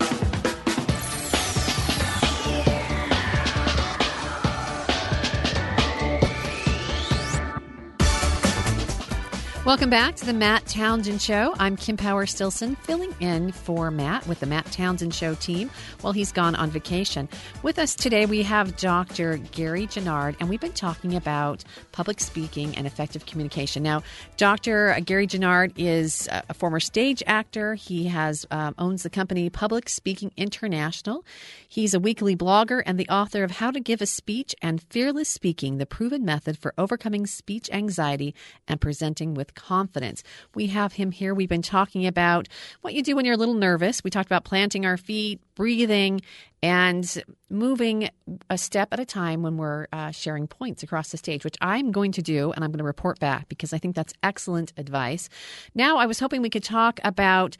Welcome back to the Matt Townsend Show. I'm Kim Power Stilson, filling in for Matt with the Matt Townsend Show team while he's gone on vacation. With us today, we have Dr. Gary Genard, and we've been talking about public speaking and effective communication. Now, Dr. Gary Genard is a former stage actor. He has um, owns the company Public Speaking International. He's a weekly blogger and the author of How to Give a Speech and Fearless Speaking: The Proven Method for Overcoming Speech Anxiety and Presenting with confidence. We have him here. We've been talking about what you do when you're a little nervous. We talked about planting our feet, breathing, and moving a step at a time when we're uh, sharing points across the stage, which I'm going to do, and I'm going to report back because I think that's excellent advice. Now, I was hoping we could talk about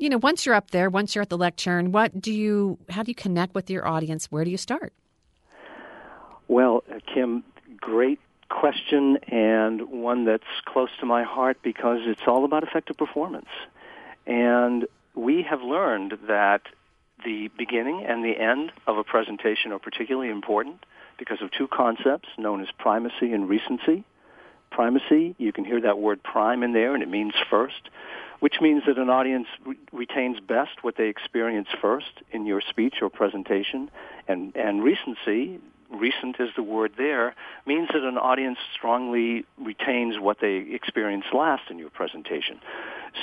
you know once you're up there once you're at the lectern what do you how do you connect with your audience where do you start
well uh, kim great question and one that's close to my heart because it's all about effective performance. And we have learned that the beginning and the end of a presentation are particularly important because of two concepts known as primacy and recency. Primacy, you can hear that word prime in there, and it means first, which means that an audience re- retains best what they experience first in your speech or presentation. And, and recency, recent is the word there, means that an audience strongly retains what they experience last in your presentation.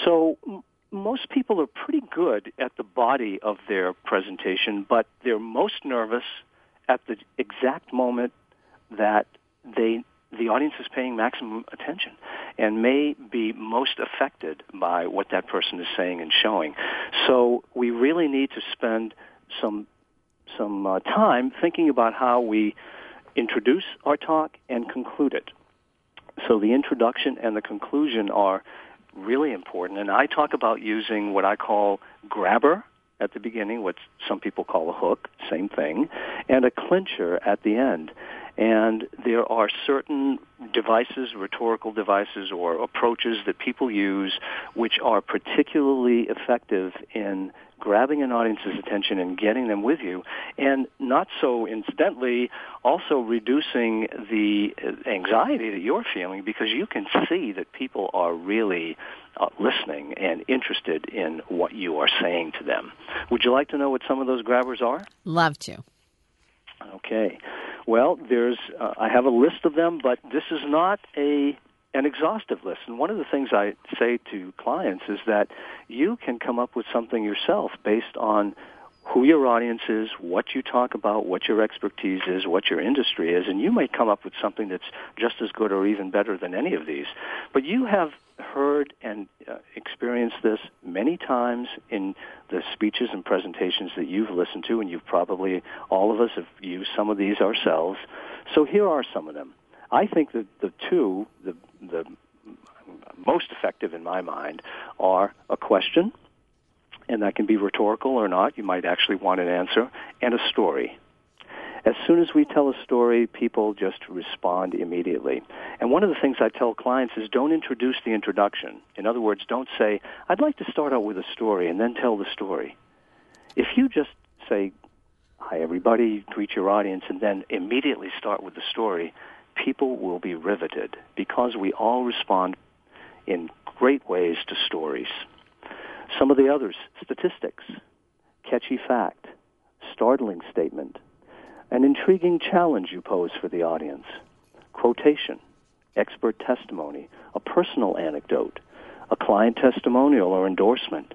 So m- most people are pretty good at the body of their presentation, but they're most nervous at the exact moment that they the audience is paying maximum attention and may be most affected by what that person is saying and showing. So we really need to spend some some uh, time thinking about how we introduce our talk and conclude it. So the introduction and the conclusion are really important. And I talk about using what I call grabber at the beginning, what some people call a hook, same thing, and a clincher at the end. And there are certain devices, rhetorical devices or approaches that people use which are particularly effective in grabbing an audience's attention and getting them with you, and not so incidentally, also reducing the anxiety that you're feeling because you can see that people are really uh, listening and interested in what you are saying to them. Would you like to know what some of those grabbers are?
Love to.
Okay. Well, there's uh, I have a list of them, but this is not a an exhaustive list. And one of the things I say to clients is that you can come up with something yourself based on who your audience is, what you talk about, what your expertise is, what your industry is, and you might come up with something that's just as good or even better than any of these. But you have heard and uh, experienced this many times in the speeches and presentations that you've listened to, and you've probably, all of us have used some of these ourselves. So here are some of them. I think that the two, the, the most effective in my mind, are a question and that can be rhetorical or not. You might actually want an answer, and a story. As soon as we tell a story, people just respond immediately. And one of the things I tell clients is don't introduce the introduction. In other words, don't say, I'd like to start out with a story and then tell the story. If you just say, Hi, everybody, greet your audience, and then immediately start with the story, people will be riveted because we all respond in great ways to stories. Some of the others, statistics, catchy fact, startling statement, an intriguing challenge you pose for the audience, quotation, expert testimony, a personal anecdote, a client testimonial or endorsement,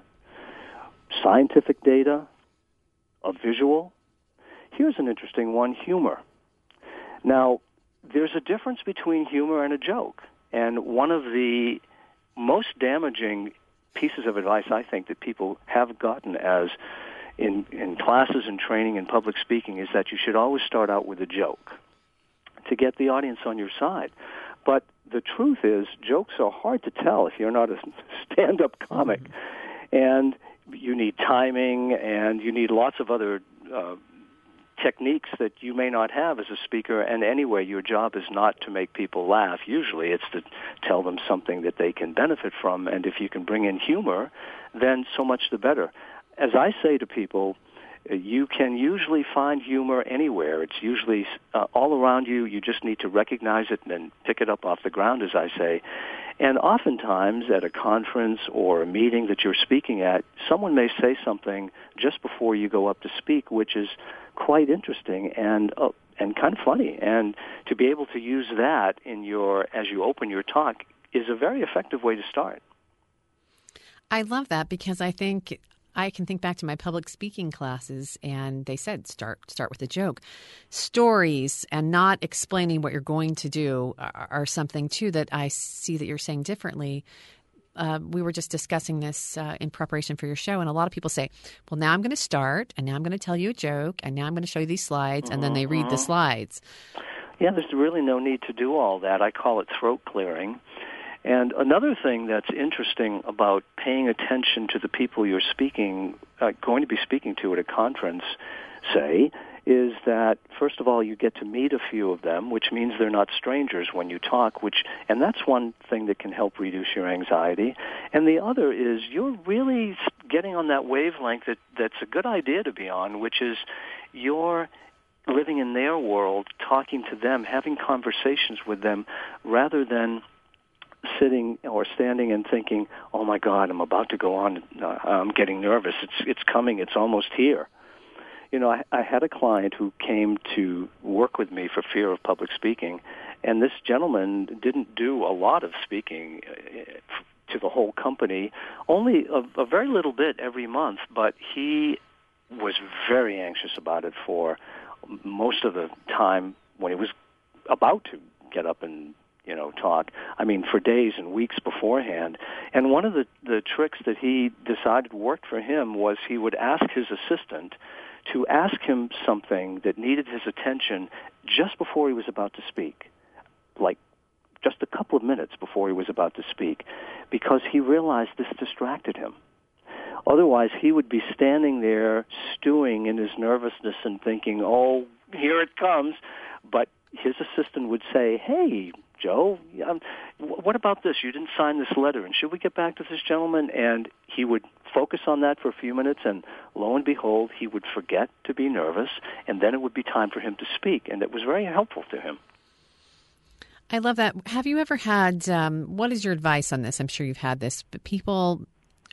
scientific data, a visual. Here's an interesting one, humor. Now, there's a difference between humor and a joke. And one of the most damaging pieces of advice I think that people have gotten as in in classes and training in public speaking is that you should always start out with a joke to get the audience on your side. But the truth is, jokes are hard to tell if you're not a stand-up comic, mm-hmm. and you need timing and you need lots of other uh, techniques that you may not have as a speaker. And anyway, your job is not to make people laugh. Usually, it's to tell them something that they can benefit from. And if you can bring in humor, then so much the better. As I say to people, you can usually find humor anywhere. It's usually uh, all around you. You just need to recognize it and then pick it up off the ground, as I say. And oftentimes at a conference or a meeting that you're speaking at, someone may say something just before you go up to speak, which is quite interesting and uh, and kind of funny. And to be able to use that in your as you open your talk is a very effective way to start.
I love that because I think I can think back to my public speaking classes, and they said start start with a joke. Stories and not explaining what you're going to do are, are something too that I see that you're saying differently uh, we were just discussing this uh, in preparation for your show, and a lot of people say, "Well, now I'm going to start, and now I'm going to tell you a joke, and now I'm going to show you these slides," and then they read the mm-hmm. slides.
Yeah, there's really no need to do all that. I call it throat clearing. And another thing that's interesting about paying attention to the people you're speaking, uh, going to be speaking to at a conference, say, is that first of all you get to meet a few of them, which means they're not strangers when you talk, which and that's one thing that can help reduce your anxiety. And the other is you're really getting on that wavelength that that's a good idea to be on, which is you're living in their world, talking to them, having conversations with them rather than sitting or standing and thinking, "Oh my God, I'm about to go on. Uh, I'm getting nervous. It's it's coming. It's almost here." you know, I, I had a client who came to work with me for fear of public speaking, and this gentleman didn't do a lot of speaking uh, to the whole company, only a, a very little bit every month, but he was very anxious about it for most of the time when he was about to get up and you know talk i mean for days and weeks beforehand. And one of the the tricks that he decided worked for him was he would ask his assistant to ask him something that needed his attention just before he was about to speak like just a couple of minutes before he was about to speak because he realized this distracted him. Otherwise he would be standing there stewing in his nervousness and thinking oh here it comes. But his assistant would say, "Hey, Joe, um, what about this? You didn't sign this letter, and should we get back to this gentleman?" And he would focus on that for a few minutes, and lo and behold, he would forget to be nervous, and then it would be time for him to speak, and it was very helpful to him.
I love that. Have you ever had? Um, what is your advice on this? I'm sure you've had this, but people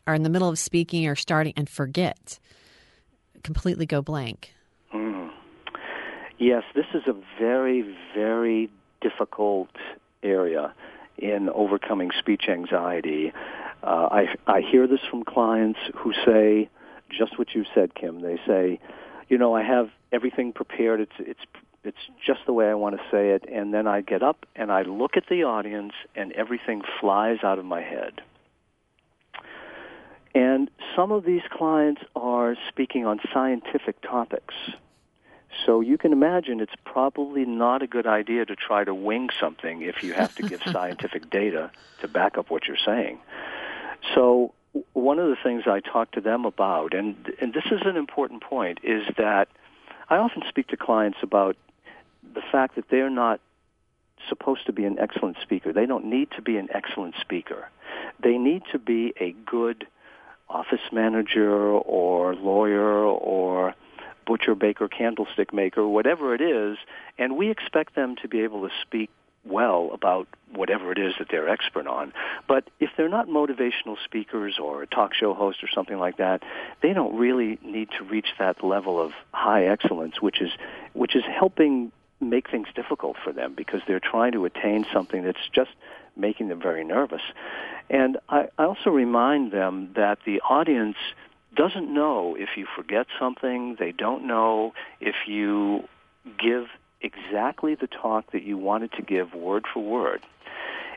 are in the middle of speaking or starting and forget, completely go blank.
Yes, this is a very, very difficult area in overcoming speech anxiety. Uh, I, I hear this from clients who say just what you said, Kim. They say, you know, I have everything prepared. It's it's it's just the way I want to say it, and then I get up and I look at the audience, and everything flies out of my head. And some of these clients are speaking on scientific topics so you can imagine it's probably not a good idea to try to wing something if you have to give scientific data to back up what you're saying. So one of the things I talk to them about, and and this is an important point, is that I often speak to clients about the fact that they're not supposed to be an excellent speaker. They don't need to be an excellent speaker. They need to be a good office manager or lawyer or butcher, baker, candlestick maker, whatever it is, and we expect them to be able to speak well about whatever it is that they're expert on. But if they're not motivational speakers or a talk show host or something like that, they don't really need to reach that level of high excellence, which is which is helping make things difficult for them because they're trying to attain something that's just making them very nervous. And I, I also remind them that the audience doesn't know if you forget something. They don't know if you give exactly the talk that you wanted to give word for word.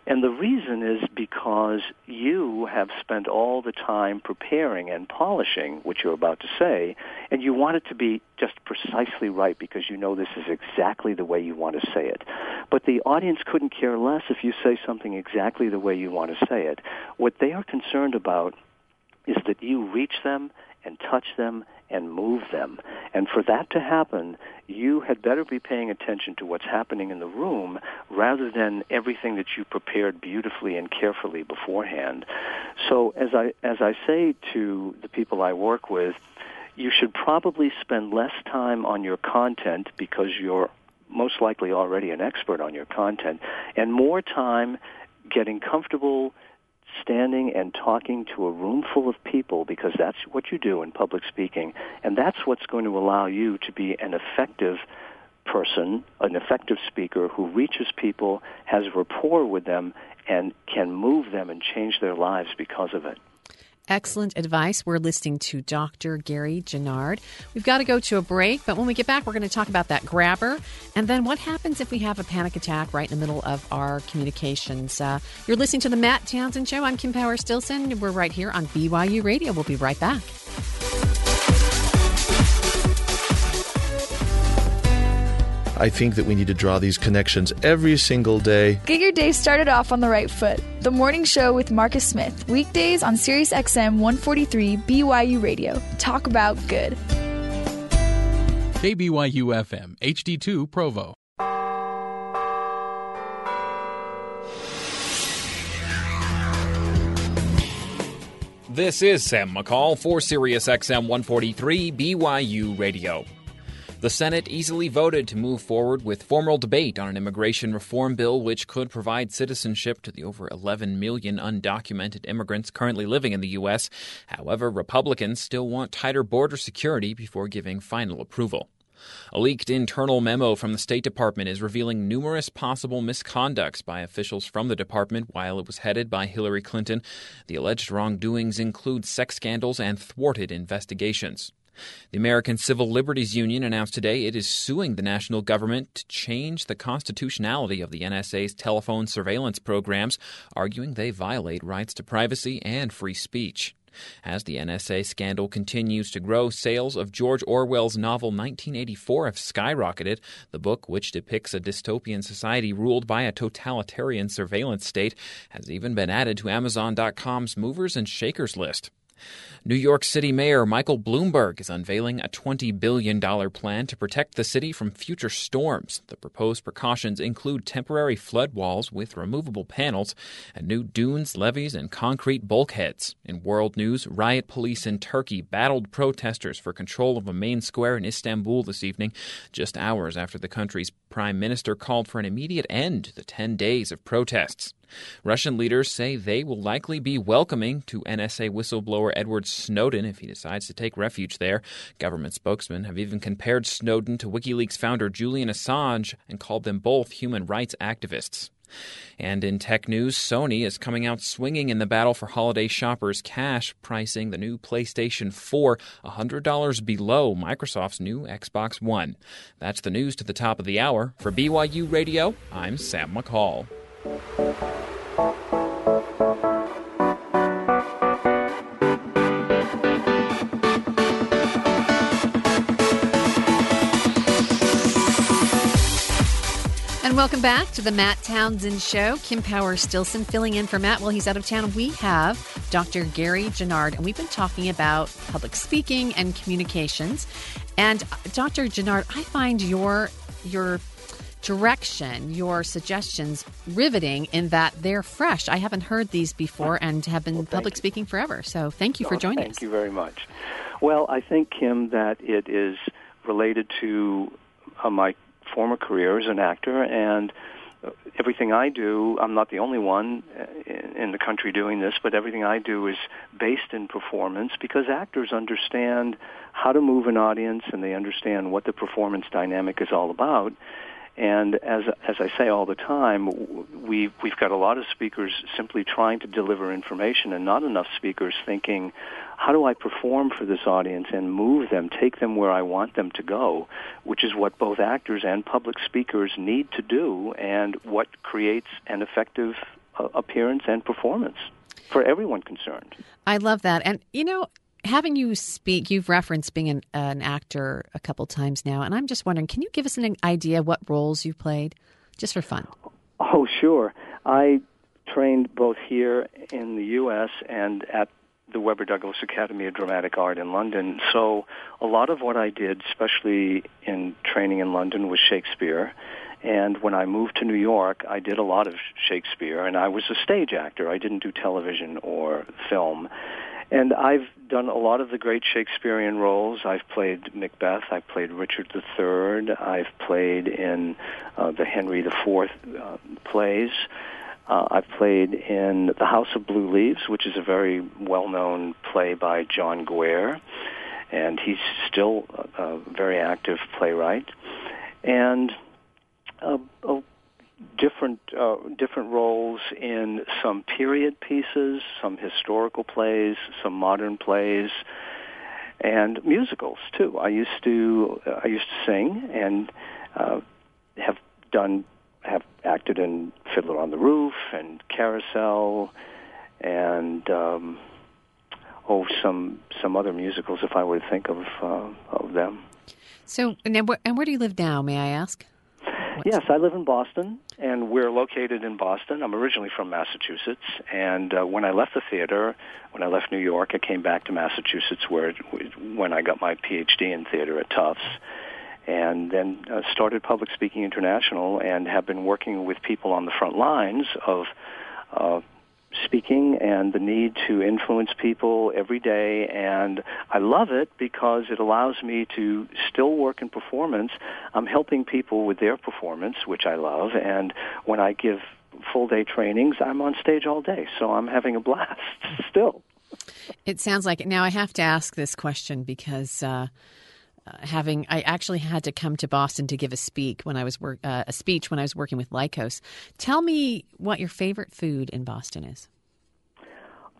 And the reason is because you have spent all the time preparing and polishing what you're about to say, and you want it to be just precisely right because you know this is exactly the way you want to say it. But the audience couldn't care less if you say something exactly the way you want to say it. What they are concerned about is that you reach them and touch them and move them. And for that to happen, you had better be paying attention to what's happening in the room rather than everything that you prepared beautifully and carefully beforehand. So as I as I say to the people I work with, you should probably spend less time on your content because you're most likely already an expert on your content and more time getting comfortable standing and talking to a room full of people because that's what you do in public speaking and that's what's going to allow you to be an effective person, an effective speaker who reaches people, has rapport with them and can move them and change their lives because of it.
Excellent advice. We're listening to Dr. Gary Genard. We've got to go to a break, but when we get back, we're going to talk about that grabber and then what happens if we have a panic attack right in the middle of our communications. Uh, you're listening to the Matt Townsend Show. I'm Kim Power Stilson. We're right here on BYU Radio. We'll be right back.
I think that we need to draw these connections every single day.
Get your day started off on the right foot. The Morning Show with Marcus Smith, weekdays on Sirius XM 143 BYU Radio. Talk about good.
KBYU FM, HD2 Provo.
This is Sam McCall for Sirius XM 143 BYU Radio. The Senate easily voted to move forward with formal debate on an immigration reform bill which could provide citizenship to the over 11 million undocumented immigrants currently living in the U.S. However, Republicans still want tighter border security before giving final approval. A leaked internal memo from the State Department is revealing numerous possible misconducts by officials from the department while it was headed by Hillary Clinton. The alleged wrongdoings include sex scandals and thwarted investigations. The American Civil Liberties Union announced today it is suing the national government to change the constitutionality of the NSA's telephone surveillance programs, arguing they violate rights to privacy and free speech. As the NSA scandal continues to grow, sales of George Orwell's novel 1984 have skyrocketed. The book, which depicts a dystopian society ruled by a totalitarian surveillance state, has even been added to Amazon.com's movers and shakers list. New York City Mayor Michael Bloomberg is unveiling a $20 billion plan to protect the city from future storms. The proposed precautions include temporary flood walls with removable panels and new dunes, levees, and concrete bulkheads. In world news, riot police in Turkey battled protesters for control of a main square in Istanbul this evening, just hours after the country's prime minister called for an immediate end to the 10 days of protests. Russian leaders say they will likely be welcoming to NSA whistleblower Edward Snowden if he decides to take refuge there. Government spokesmen have even compared Snowden to WikiLeaks founder Julian Assange and called them both human rights activists. And in tech news, Sony is coming out swinging in the battle for holiday shoppers' cash, pricing the new PlayStation 4 $100 below Microsoft's new Xbox One. That's the news to the top of the hour. For BYU Radio, I'm Sam McCall.
And welcome back to the Matt Townsend Show. Kim Power Stilson filling in for Matt while he's out of town. We have Dr. Gary Genard, and we've been talking about public speaking and communications. And uh, Dr. Genard, I find your your direction, your suggestions riveting in that they're fresh. I haven't heard these before and have been well, public you. speaking forever. So thank you for joining
thank
us.
Thank you very much. Well, I think, Kim, that it is related to uh, my former career as an actor and everything I do, I'm not the only one in the country doing this, but everything I do is based in performance because actors understand how to move an audience and they understand what the performance dynamic is all about. And as as I say all the time, we we've got a lot of speakers simply trying to deliver information, and not enough speakers thinking, how do I perform for this audience and move them, take them where I want them to go, which is what both actors and public speakers need to do, and what creates an effective uh, appearance and performance for everyone concerned.
I love that, and you know having you speak, you've referenced being an, an, actor a couple times now, and I'm just wondering, can you give us an idea what roles you played, just for fun?
Oh, sure. I trained both here in the U.S. and at the Webber Douglas Academy of Dramatic Art in London. So a lot of what I did, especially in training in London, was Shakespeare. And when I moved to New York, I did a lot of Shakespeare, and I was a stage actor. I didn't do television or film. And I've done a lot of the great Shakespearean roles. I've played Macbeth. I've played Richard III. I've played in uh, the Henry IV uh, plays. Uh, I've played in The House of Blue Leaves, which is a very well-known play by John Guare, and he's still a, a very active playwright. And different uh, different roles in some period pieces, some historical plays, some modern plays, and musicals too. I used to uh, I used to sing and uh, have done have acted in Fiddler on the Roof and Carousel and um, oh some some other musicals if I were to think of uh, of them.
So and where, and where do you live now? May I ask?
Yes, I live in Boston, and we're located in Boston. I'm originally from Massachusetts, and uh, when I left the theater, when I left New York, I came back to Massachusetts, where it, when I got my PhD in theater at Tufts, and then uh, started Public Speaking International, and have been working with people on the front lines of uh, speaking and the need to influence people every day and I love it because it allows me to still work in performance. I'm helping people with their performance, which I love, and when I give full day trainings, I'm on stage all day. So I'm having a blast still.
It sounds like it. Now I have to ask this question because uh, having I actually had to come to Boston to give a speak when I was work uh, a speech when I was working with Lycos. Tell me what your favorite food in Boston is.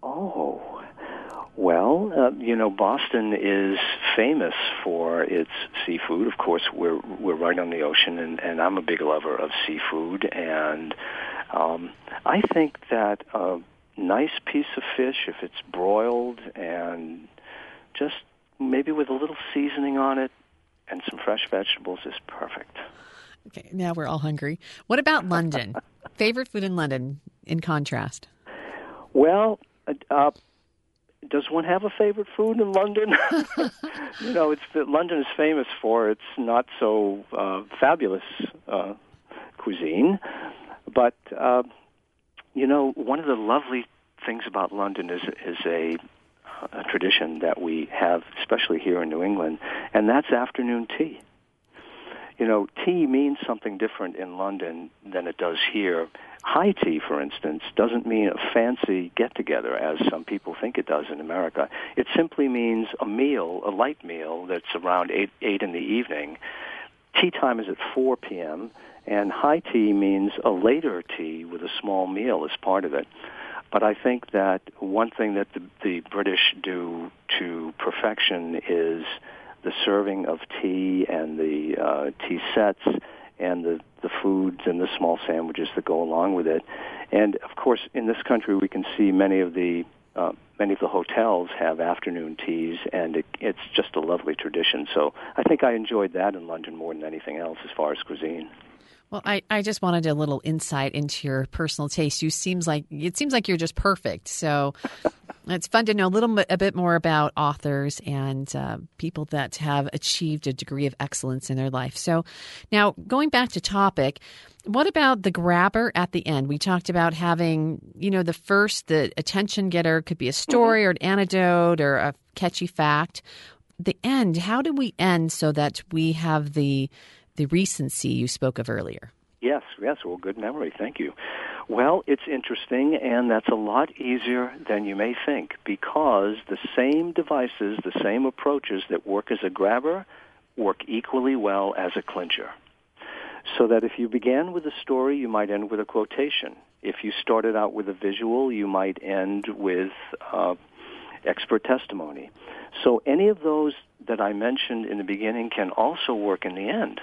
Oh, well, uh, you know, Boston is famous for its seafood. Of course, we're we're right on the ocean, and, and I'm a big lover of seafood. And um, I think that a nice piece of fish, if it's broiled and just maybe with a little seasoning on it and some fresh vegetables, is perfect.
Okay, now we're all hungry. What about London? Favorite food in London, in contrast?
Well, uh, does one have a favorite food in London? you know, it's London is famous for its not so uh, fabulous uh, cuisine, but uh, you know, one of the lovely things about London is is a a tradition that we have, especially here in New England, and that's afternoon tea you know, tea means something different in London than it does here. High tea, for instance, doesn't mean a fancy get together as some people think it does in America. It simply means a meal, a light meal that's around 8, 8 in the evening. Tea time is at 4 p.m., and high tea means a later tea with a small meal as part of it. But I think that one thing that the, the British do to perfection is the serving of tea and the uh, tea sets and the, the foods and the small sandwiches that go along with it. And of course, in this country, we can see many of the uh, many of the hotels have afternoon teas, and it, it's just a lovely tradition. So I think I enjoyed that in London more than anything else as far as cuisine.
Well, I, I just wanted a little insight into your personal taste. You seems like it seems like you're just perfect. So it's fun to know a little bit, a bit more about authors and uh, people that have achieved a degree of excellence in their life. So now going back to topic, what about the grabber at the end? We talked about having, you know, the first, the attention getter could be a story mm-hmm. or an anecdote or a catchy fact. The end, how do we end so that we have the the recency you spoke of earlier.
Yes, yes. Well, good memory. Thank you. Well, it's interesting, and that's a lot easier than you may think because the same devices, the same approaches that work as a grabber work equally well as a clincher. So that if you began with a story, you might end with a quotation. If you started out with a visual, you might end with uh, expert testimony. So any of those that I mentioned in the beginning can also work in the end.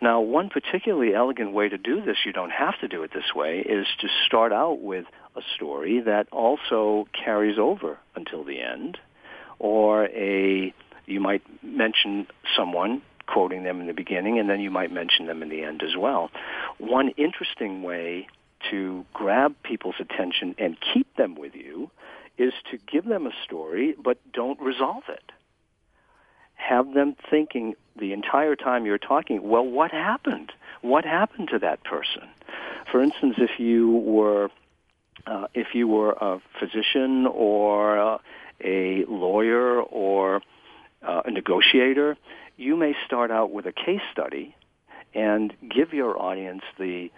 Now, one particularly elegant way to do this, you don't have to do it this way, is to start out with a story that also carries over until the end, or a you might mention someone quoting them in the beginning, and then you might mention them in the end as well. One interesting way to grab people's attention and keep them with you is to give them a story, but don't resolve it have them thinking the entire time you're talking, well, what happened? What happened to that person? For instance, if you were uh, if you were a physician or uh, a lawyer or uh, a negotiator, you may start out with a case study and give your audience the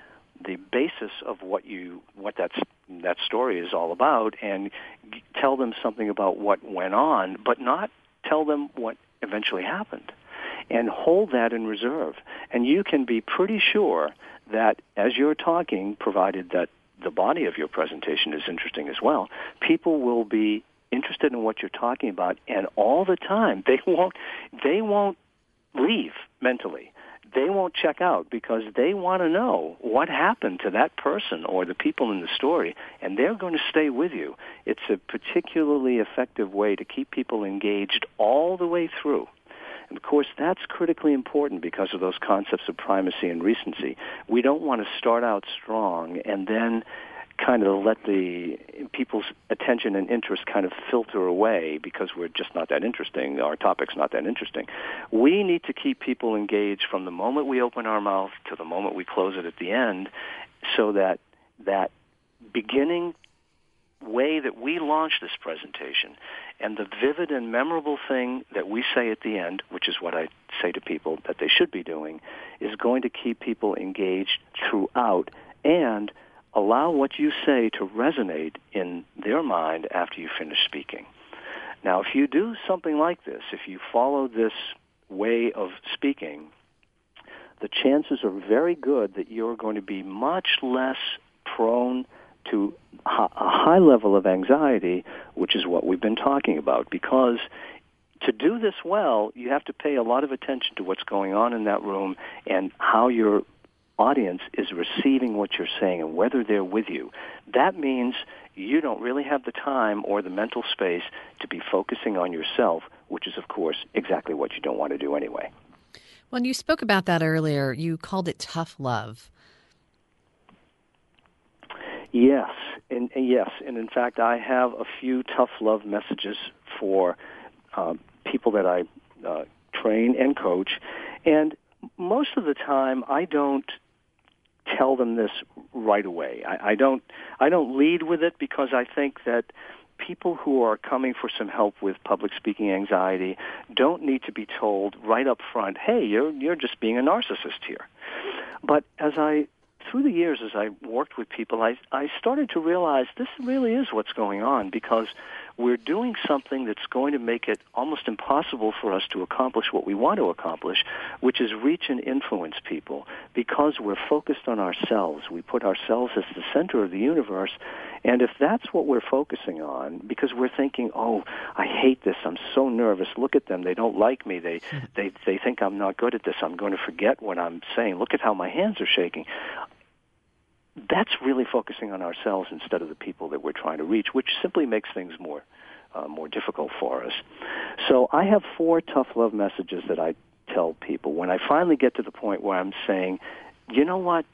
the basis of what you what that that story is all about and tell them something about what went on, but not tell them what eventually happened and hold that in reserve. And you can be pretty sure that as you're talking, provided that the body of your presentation is interesting as well, people will be interested in what you're talking about and all the time they won't they won't leave mentally they won't check out because they want to know what happened to that person or the people in the story, and they're going to stay with you. It's a particularly effective way to keep people engaged all the way through. And of course, that's critically important because of those concepts of primacy and recency. We don't want to start out strong and then kind of let the people's attention and interest kind of filter away because we're just not that interesting. Our topic's not that interesting. We need to keep people engaged from the moment we open our mouth to the moment we close it at the end so that that beginning way that we launch this presentation and the vivid and memorable thing that we say at the end, which is what I say to people that they should be doing, is going to keep people engaged throughout and allow what you say to resonate in their mind after you finish speaking. Now, if you do something like this, if you follow this way of speaking, the chances are very good that you're going to be much less prone to a high level of anxiety, which is what we've been talking about, because to do this well, you have to pay a lot of attention to what's going on in that room and how your audience is receiving what you're saying and whether they're with you. That means you don't really have the time or the mental space to be focusing on yourself, which is, of course, exactly what you don't want to do anyway.
When you spoke about that earlier, you called it tough love.
Yes, and, and yes, and in fact, I have a few tough love messages for uh, people that I uh, train and coach, and most of the time, I don't tell them this right away. I, I don't. I don't lead with it because I think that people who are coming for some help with public speaking anxiety don't need to be told right up front, "Hey, you're you're just being a narcissist here." But as I through the years as I worked with people, I I started to realize this really is what's going on because we're doing something that's going to make it almost impossible for us to accomplish what we want to accomplish, which is reach and influence people because we're focused on ourselves. We put ourselves as the center of the universe. And if that's what we're focusing on, because we're thinking, oh, I hate this. I'm so nervous. Look at them. They don't like me. They, hmm. they, they think I'm not good at this. I'm going to forget what I'm saying. Look at how my hands are shaking that's really focusing on ourselves instead of the people that we're trying to reach, which simply makes things more uh, more difficult for us. So I have four tough love messages that I tell people when I finally get to the point where I'm saying, you know what,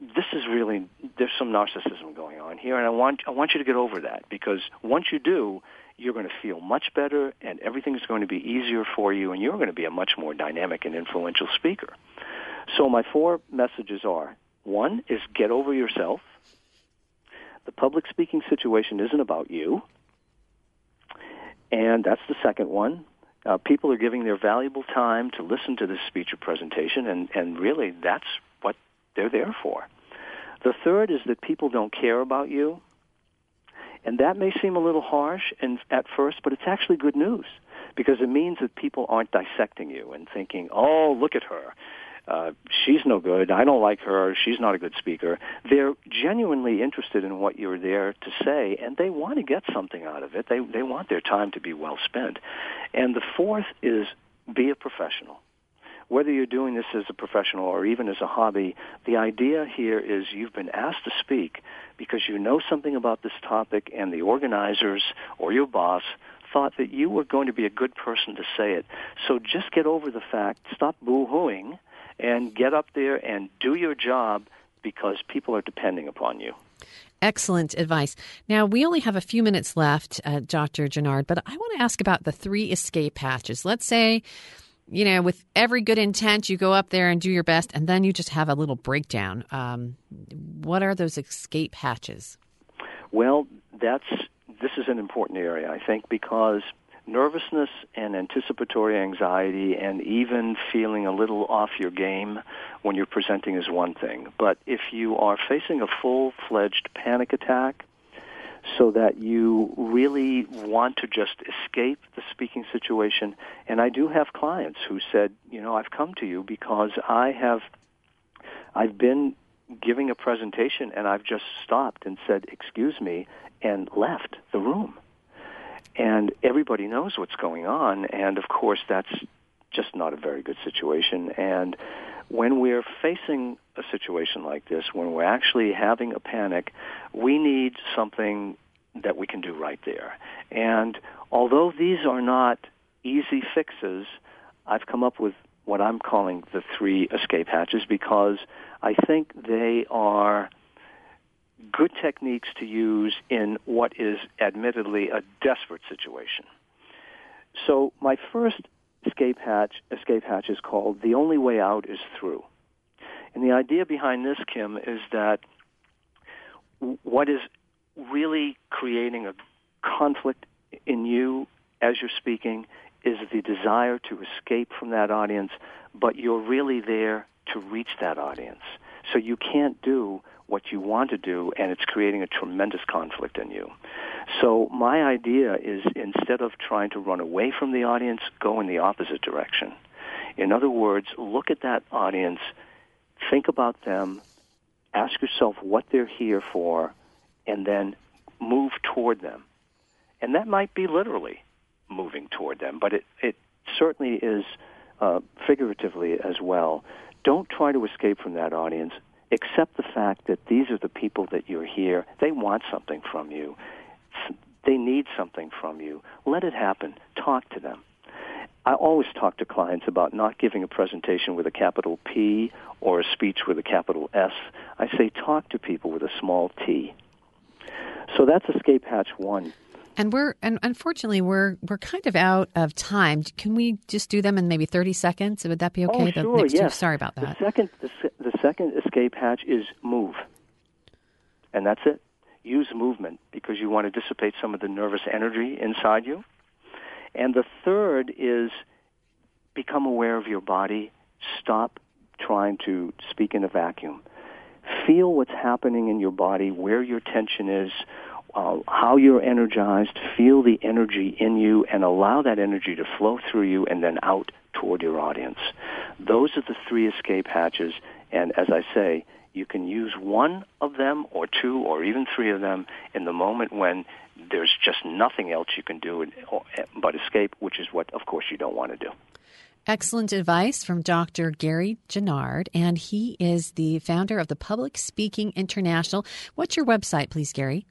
this is really there's some narcissism going on here, and I want I want you to get over that because once you do, you're going to feel much better, and everything's going to be easier for you, and you're going to be a much more dynamic and influential speaker. So my four messages are one is get over yourself. The public speaking situation isn't about you. And that's the second one. Uh, people are giving their valuable time to listen to this speech or presentation, and, and really that's what they're there for. The third is that people don't care about you. And that may seem a little harsh and at first, but it's actually good news because it means that people aren't dissecting you and thinking, "Oh, look at her uh, she's no good. I don't like her. She's not a good speaker. They're genuinely interested in what you're there to say, and they want to get something out of it. They they want their time to be well spent. And the fourth is be a professional. Whether you're doing this as a professional or even as a hobby, the idea here is you've been asked to speak because you know something about this topic and the organizers or your boss thought that you were going to be a good person to say it. So just get over the fact, stop boo-hooing, and get up there and do your job because people are depending upon you.
Excellent advice. Now, we only have a few minutes left, uh, Dr. Genard, but I want to ask about the three escape hatches. Let's say, you know, with every good intent, you go up there and do your best, and then you just have a little breakdown. Um, what are those escape hatches?
Well, that's this is an important area, I think, because nervousness and anticipatory anxiety and even feeling a little off your game when you're presenting is one thing. But if you are facing a full-fledged panic attack, so that you really want to just escape the speaking situation. And I do have clients who said, you know, I've come to you because I have, I've been giving a presentation and I've just stopped and said, excuse me, and left the room and everybody knows what's going on. And of course that's just not a very good situation. And when we're facing a situation like this when we're actually having a panic we need something that we can do right there. And although these are not easy fixes i've come up with what i'm calling the three escape hatches because i think they are good techniques to use in what is admittedly a desperate situation. So my first escape hatch escape hatch is called the only way out is through. And the idea behind this Kim is that what is really creating a conflict in you as you're speaking is the desire to escape from that audience, but you're really there to reach that audience. So you can't do what you want to do, and it's creating a tremendous conflict in you. So my idea is instead of trying to run away from the audience, go in the opposite direction. In other words, look at that audience, think about them, ask yourself what they're here for, and then move toward them. And that might be literally. moving toward them, but it, it certainly is uh, figuratively as well. Don't try to escape from that audience. Accept the fact that these are the people that you're here. They want something from you. They need something from you. Let it happen. Talk to them. I always talk to clients about not giving a presentation with a capital P or a speech with a capital S. I say talk to people with a small t. So that's escape hatch one.
And we're and unfortunately we're we're kind of out of time. Can we just do them in maybe thirty seconds? Would that be oh, okay?
Oh, sure,
next
yes.
two? Sorry about that.
The second the, the second escape hatch is move, and that's it. Use movement because you want to dissipate some of the nervous energy inside you. And the third is become aware of your body. Stop trying to speak in a vacuum. Feel what's happening in your body, where your tension is, uh, how you're energized. Feel the energy in you and allow that energy to flow through you and then out toward your audience. Those are the three escape hatches. And as I say, you can use one of them or two or even three of them in the moment when there's just nothing else you can do but escape, which is what, of course, you don't want to do.
Excellent advice from Dr. Gary Genard, and he is the founder of the Public Speaking International. What's your website, please, Gary?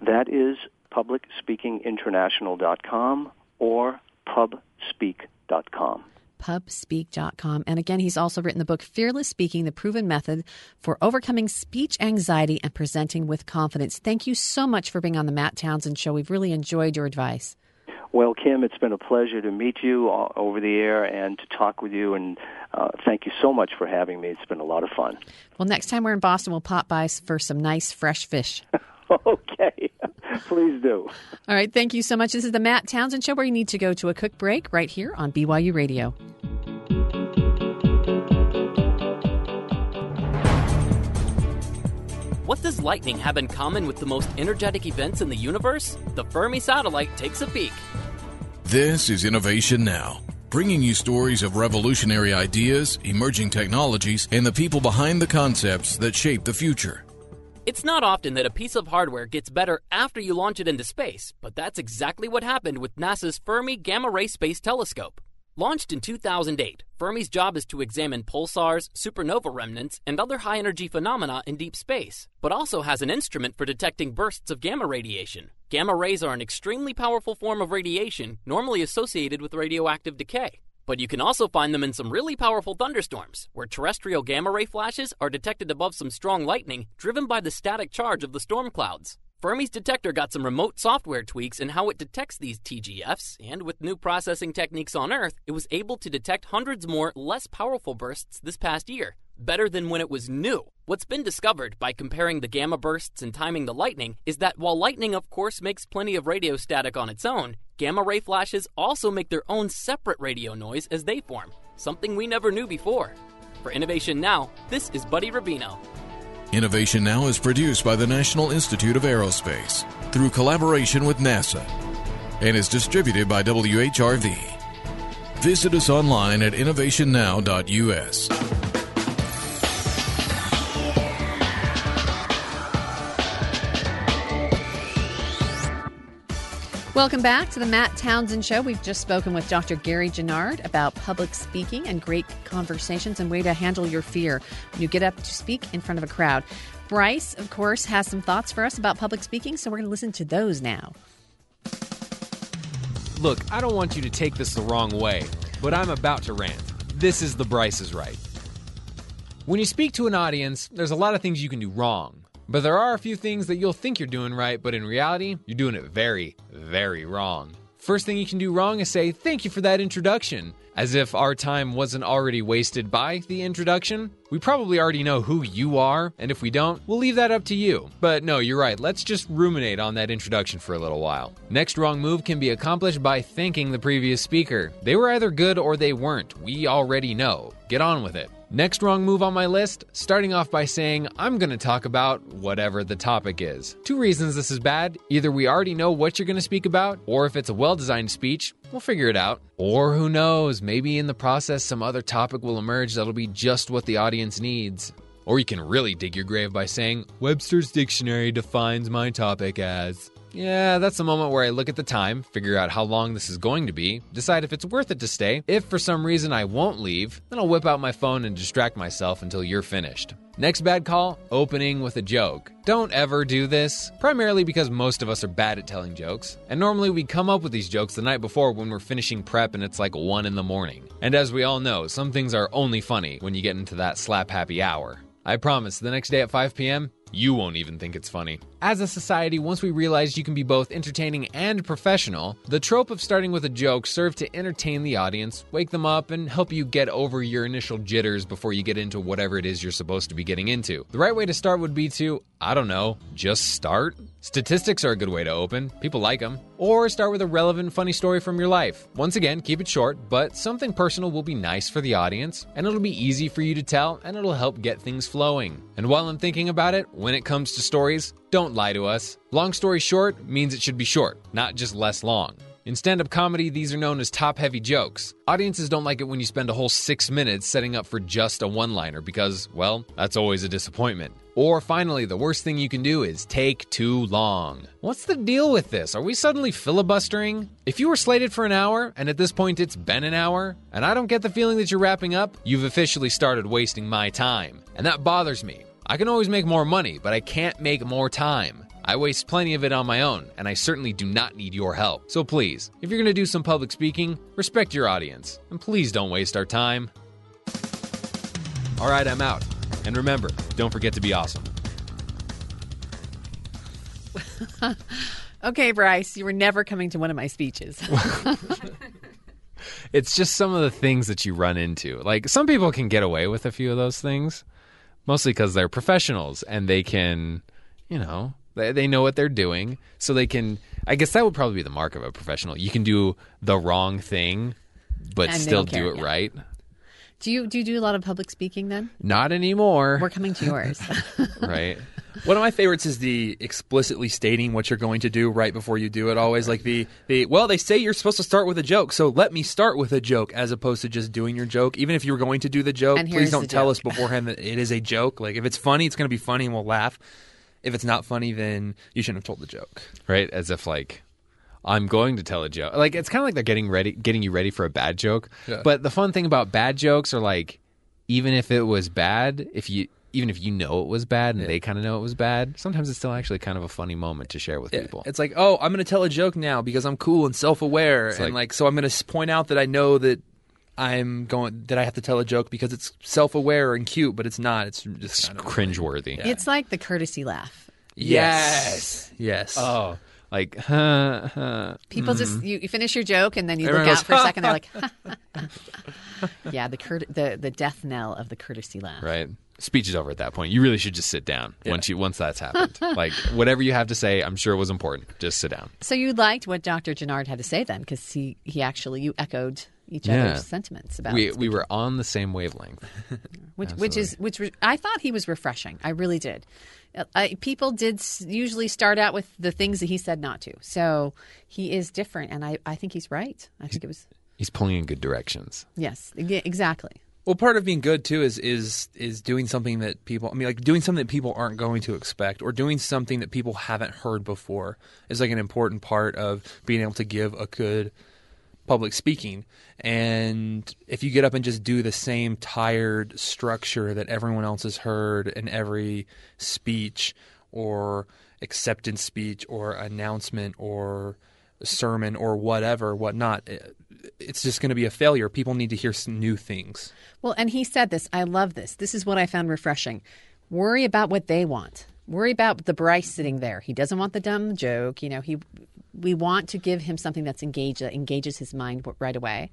That is publicspeakinginternational.com or pubspeak.com.
Pubspeak.com. And again, he's also written the book Fearless Speaking The Proven Method for Overcoming Speech Anxiety and Presenting with Confidence. Thank you so much for being on the Matt Townsend Show. We've really enjoyed your advice.
Well, Kim, it's been a pleasure to meet you over the air and to talk with you. And uh, thank you so much for having me. It's been a lot of fun.
Well, next time we're in Boston, we'll pop by for some nice, fresh fish.
okay. Please do.
All right. Thank you so much. This is the Matt Townsend Show where you need to go to a quick break right here on BYU Radio.
What does lightning have in common with the most energetic events in the universe? The Fermi satellite takes a peek.
This is Innovation Now, bringing you stories of revolutionary ideas, emerging technologies, and the people behind the concepts that shape the future.
It's not often that a piece of hardware gets better after you launch it into space, but that's exactly what happened with NASA's Fermi Gamma Ray Space Telescope. Launched in 2008, Fermi's job is to examine pulsars, supernova remnants, and other high energy phenomena in deep space, but also has an instrument for detecting bursts of gamma radiation. Gamma rays are an extremely powerful form of radiation normally associated with radioactive decay. But you can also find them in some really powerful thunderstorms, where terrestrial gamma ray flashes are detected above some strong lightning driven by the static charge of the storm clouds. Fermi's detector got some remote software tweaks in how it detects these TGFs, and with new processing techniques on Earth, it was able to detect hundreds more less powerful bursts this past year, better than when it was new. What's been discovered by comparing the gamma bursts and timing the lightning is that while lightning, of course, makes plenty of radio static on its own, gamma ray flashes also make their own separate radio noise as they form, something we never knew before. For Innovation Now, this is Buddy Rubino.
Innovation Now is produced by the National Institute of Aerospace through collaboration with NASA and is distributed by WHRV. Visit us online at innovationnow.us.
Welcome back to the Matt Townsend Show. We've just spoken with Dr. Gary Genard about public speaking and great conversations and way to handle your fear when you get up to speak in front of a crowd. Bryce, of course, has some thoughts for us about public speaking, so we're going to listen to those now.
Look, I don't want you to take this the wrong way, but I'm about to rant. This is the Bryce is Right. When you speak to an audience, there's a lot of things you can do wrong. But there are a few things that you'll think you're doing right, but in reality, you're doing it very, very wrong. First thing you can do wrong is say, Thank you for that introduction. As if our time wasn't already wasted by the introduction. We probably already know who you are, and if we don't, we'll leave that up to you. But no, you're right, let's just ruminate on that introduction for a little while. Next wrong move can be accomplished by thanking the previous speaker. They were either good or they weren't. We already know. Get on with it. Next wrong move on my list, starting off by saying, I'm going to talk about whatever the topic is. Two reasons this is bad either we already know what you're going to speak about, or if it's a well designed speech, we'll figure it out. Or who knows, maybe in the process some other topic will emerge that'll be just what the audience needs. Or you can really dig your grave by saying, Webster's Dictionary defines my topic as. Yeah, that's the moment where I look at the time, figure out how long this is going to be, decide if it's worth it to stay. If for some reason I won't leave, then I'll whip out my phone and distract myself until you're finished. Next bad call opening with a joke. Don't ever do this, primarily because most of us are bad at telling jokes. And normally we come up with these jokes the night before when we're finishing prep and it's like 1 in the morning. And as we all know, some things are only funny when you get into that slap happy hour. I promise, the next day at 5 p.m., you won't even think it's funny. As a society, once we realized you can be both entertaining and professional, the trope of starting with a joke served to entertain the audience, wake them up, and help you get over your initial jitters before you get into whatever it is you're supposed to be getting into. The right way to start would be to, I don't know, just start. Statistics are a good way to open, people like them. Or start with a relevant, funny story from your life. Once again, keep it short, but something personal will be nice for the audience, and it'll be easy for you to tell, and it'll help get things flowing. And while I'm thinking about it, when it comes to stories, don't lie to us. Long story short means it should be short, not just less long. In stand up comedy, these are known as top heavy jokes. Audiences don't like it when you spend a whole six minutes setting up for just a one liner because, well, that's always a disappointment. Or finally, the worst thing you can do is take too long. What's the deal with this? Are we suddenly filibustering? If you were slated for an hour, and at this point it's been an hour, and I don't get the feeling that you're wrapping up, you've officially started wasting my time. And that bothers me. I can always make more money, but I can't make more time. I waste plenty of it on my own, and I certainly do not need your help. So please, if you're going to do some public speaking, respect your audience, and please don't waste our time. All right, I'm out. And remember, don't forget to be awesome.
okay, Bryce, you were never coming to one of my speeches.
It's just some of the things that you run into. Like, some people can get away with a few of those things, mostly because they're professionals and they can, you know, they, they know what they're doing. So they can, I guess that would probably be the mark of a professional. You can do the wrong thing, but
And they
still
don't care,
do it
yeah.
right.
do you do you do a lot of public speaking then?
Not anymore.
We're coming to yours.
right.
One of my favorites is the explicitly stating what you're going to do right before you do it. Always like the the well, they say you're supposed to start with a joke, so let me start with a joke as opposed to just doing your joke. Even if you were going to do the joke,
And
please
here's
don't tell
joke.
us beforehand that it is a joke. Like if it's funny, it's going to be funny and we'll laugh. If it's not funny, then you shouldn't have told the joke.
right? As if like I'm going to tell a joke. Like it's kind of like they're getting ready, getting you ready for a bad joke.
Yeah.
But the fun thing about bad jokes are like, even if it was bad, if you even if you know it was bad and they kind of know it was bad, sometimes it's still actually kind of a funny moment to share with people.
It's like, oh, I'm going to tell a joke now because I'm cool and self-aware, and
like-
like, so I'm going to point out that I know that I'm going that I have to tell a joke because it's self-aware and cute, but it's not. It's just kind of
cringeworthy.
It's like the courtesy laugh.
Yes. Yes.
Oh, like huh, huh,
People
mm.
just you, you finish your joke and then you
Everyone
look
goes,
out for a second. They're like, yeah, the cur- the the death knell of the courtesy laugh.
right. Speech is over at that point. You really should just sit down once you once that's happened. like whatever you have to say, I'm sure it was important. Just sit down.
So you liked what Dr. Genard had to say then, because he he actually you echoed each
Yeah.
other's sentiments about
we
it,
we were on the same wavelength.
which which is which was, I thought he was refreshing. I really did. I, people did usually start out with the things that he said not to. So he is different, and I, I think he's right. I think it was
He's pulling in good directions.
yes, exactly.
Well, part of being good too is is is doing something that people. I mean, like doing something that people aren't going to expect, or doing something that people haven't heard before is like an important part of being able to give a good public speaking. And if you get up and just do the same tired structure that everyone else has heard in every speech or acceptance speech or announcement or sermon or whatever, whatnot, it's just going to be a failure. People need to hear some new things.
Well, and he said this. I love this. This is what I found refreshing. Worry about what they want. Worry about the Bryce sitting there. He doesn't want the dumb joke. You know, he. We want to give him something that's engaged that engages his mind right away.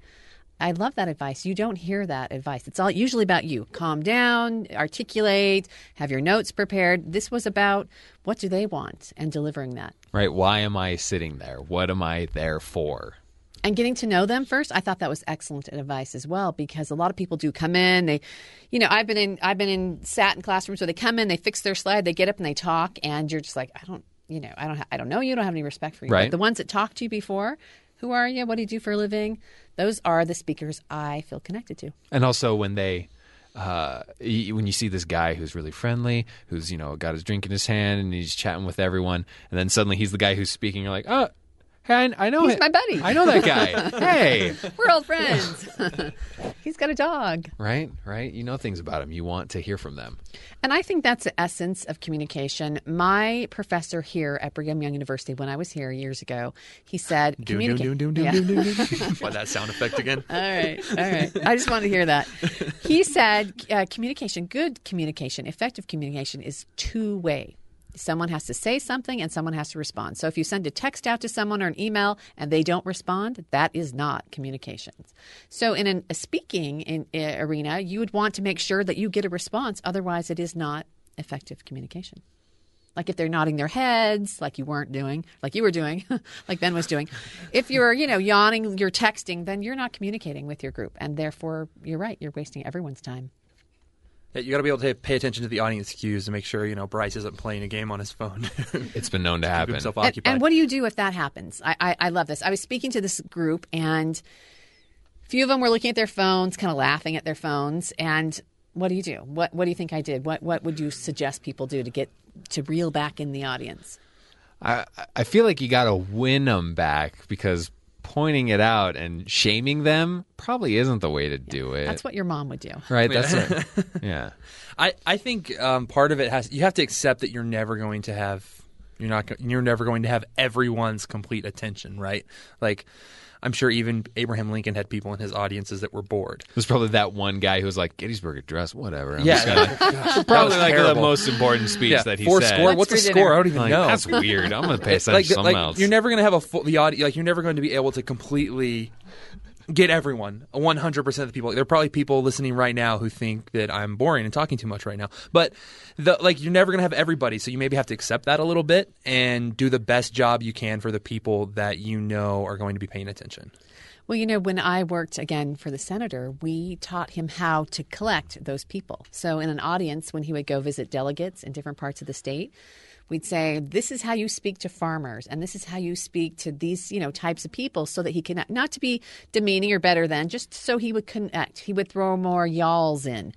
I love that advice. You don't hear that advice. It's all usually about you. Calm down, articulate, have your notes prepared. This was about what do they want and delivering that.
Right? Why am I sitting there? What am I there for?
And getting to know them first i thought that was excellent advice as well because a lot of people do come in they you know i've been in i've been in sat in classrooms where they come in they fix their slide they get up and they talk and you're just like i don't you know i don't ha- i don't know you I don't have any respect for you
Right.
but the ones that talked to you before who are you what do you do for a living those are the speakers i feel connected to
And also when they uh, when you see this guy who's really friendly, who's you know got his drink in his hand and he's chatting with everyone, and then suddenly he's the guy who's speaking. You're like, oh, hey, I, I know
He's
him.
my buddy.
I know that guy. hey,
We're old friends. He's got a dog.
right, right. You know things about him. You want to hear from them.
And I think that's the essence of communication. My professor here at Brigham Young University, when I was here years ago, he said,
Doom, doom, doom, doom,
Yeah.
doom, doom, doom, doom. Why that sound effect again?
All right, all right. I just wanted to hear that. He said uh, communication, good communication, effective communication is two way. Someone has to say something and someone has to respond. So if you send a text out to someone or an email and they don't respond, that is not communications. So in an, a speaking in, uh, arena, you would want to make sure that you get a response. Otherwise, it is not effective communication. Like if they're nodding their heads, like you weren't doing, like you were doing, like Ben was doing. If you're, you know, yawning, you're texting, then you're not communicating with your group, and therefore, you're right. You're wasting everyone's time.
Yeah, you got to be able to pay attention to the audience cues to make sure you know Bryce isn't playing a game on his phone.
It's been known to
Keep
happen.
himself
And, and what do you do if that happens? I, I, I love this. I was speaking to this group, and a few of them were looking at their phones, kind of laughing at their phones. And what do you do? What What do you think I did? What What would you suggest people do to get to reel back in the audience?
I I feel like you got to win them back because pointing it out and shaming them probably isn't the way to do it.
That's what your mom would do.
Right. That's right. Yeah.
I, I think um, part of it has you have to accept that you're never going to have you're not go- you're never going to have everyone's complete attention, right? Like I'm sure even Abraham Lincoln had people in his audiences that were bored.
There's probably that one guy who was like Gettysburg Address, whatever. I'm
Yeah,
just gonna-
gosh,
probably
was
like the most important speech
Yeah,
that he
four
said.
score. What's a score? I don't even
Like,
know.
That's weird. I'm gonna pay attention
like,
to something
like,
else.
You're never going to have a full the audience. Like you're never going to be able to completely get everyone 100 percent of the people. There are probably people listening right now who think that I'm boring and talking too much right now. But the like you're never going to have everybody. So you maybe have to accept that a little bit and do the best job you can for the people that you know are going to be paying attention.
Well, you know, when I worked again for the senator, we taught him how to collect those people. So, in an audience, when he would go visit delegates in different parts of the state, we'd say, "This is how you speak to farmers, and this is how you speak to these, you know, types of people," so that he can not to be demeaning or better than, just so he would connect. He would throw more y'alls in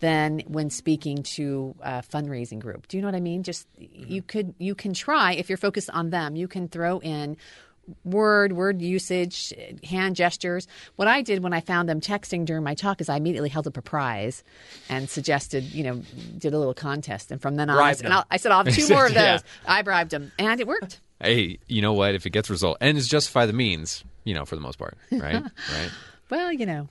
than when speaking to a fundraising group. Do you know what I mean? Just you mm-hmm. could you can try if you're focused on them. You can throw in word, word usage, hand gestures. What I did when I found them texting during my talk is I immediately held up a prize and suggested, you know, did a little contest. And from then on, I,
Bribed
said- and. I'll- I said, I'll have two more of those.
Yeah.
I bribed them, and it worked.
hey, you know what? If it gets result and it's justify the means, you know, for the most part, right? right.
Well, you know,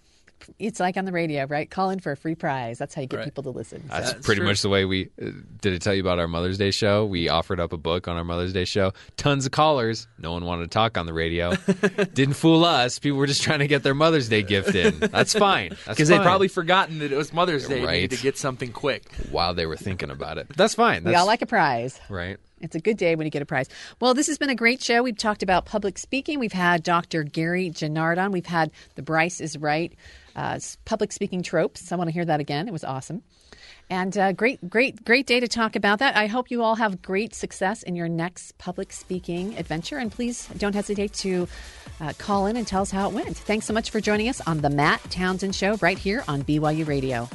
it's like on the radio, right? Call in for a free prize. That's how you get people to listen.
That's,
So-
pretty much the way we uh, did. It tell you about our Mother's Day show. We offered up a book on our Mother's Day show. Tons of callers. No one wanted to talk on the radio. Didn't fool us. People were just trying to get their Mother's Day gift in. That's fine.
Because they'd probably forgotten that it was Mother's Day and
Right.
to get something quick.
while they were thinking about it. That's fine.
we all like a prize.
right.
It's a good day when you get a prize. Well, this has been a great show. We've talked about public speaking. We've had Dr. Gary Genard on. We've had the Bryce is Right uh, public speaking tropes. I want to hear that again. It was awesome. And uh, great, great, great day to talk about that. I hope you all have great success in your next public speaking adventure. And please don't hesitate to uh, call in and tell us how it went. Thanks so much for joining us on the Matt Townsend Show right here on BYU Radio.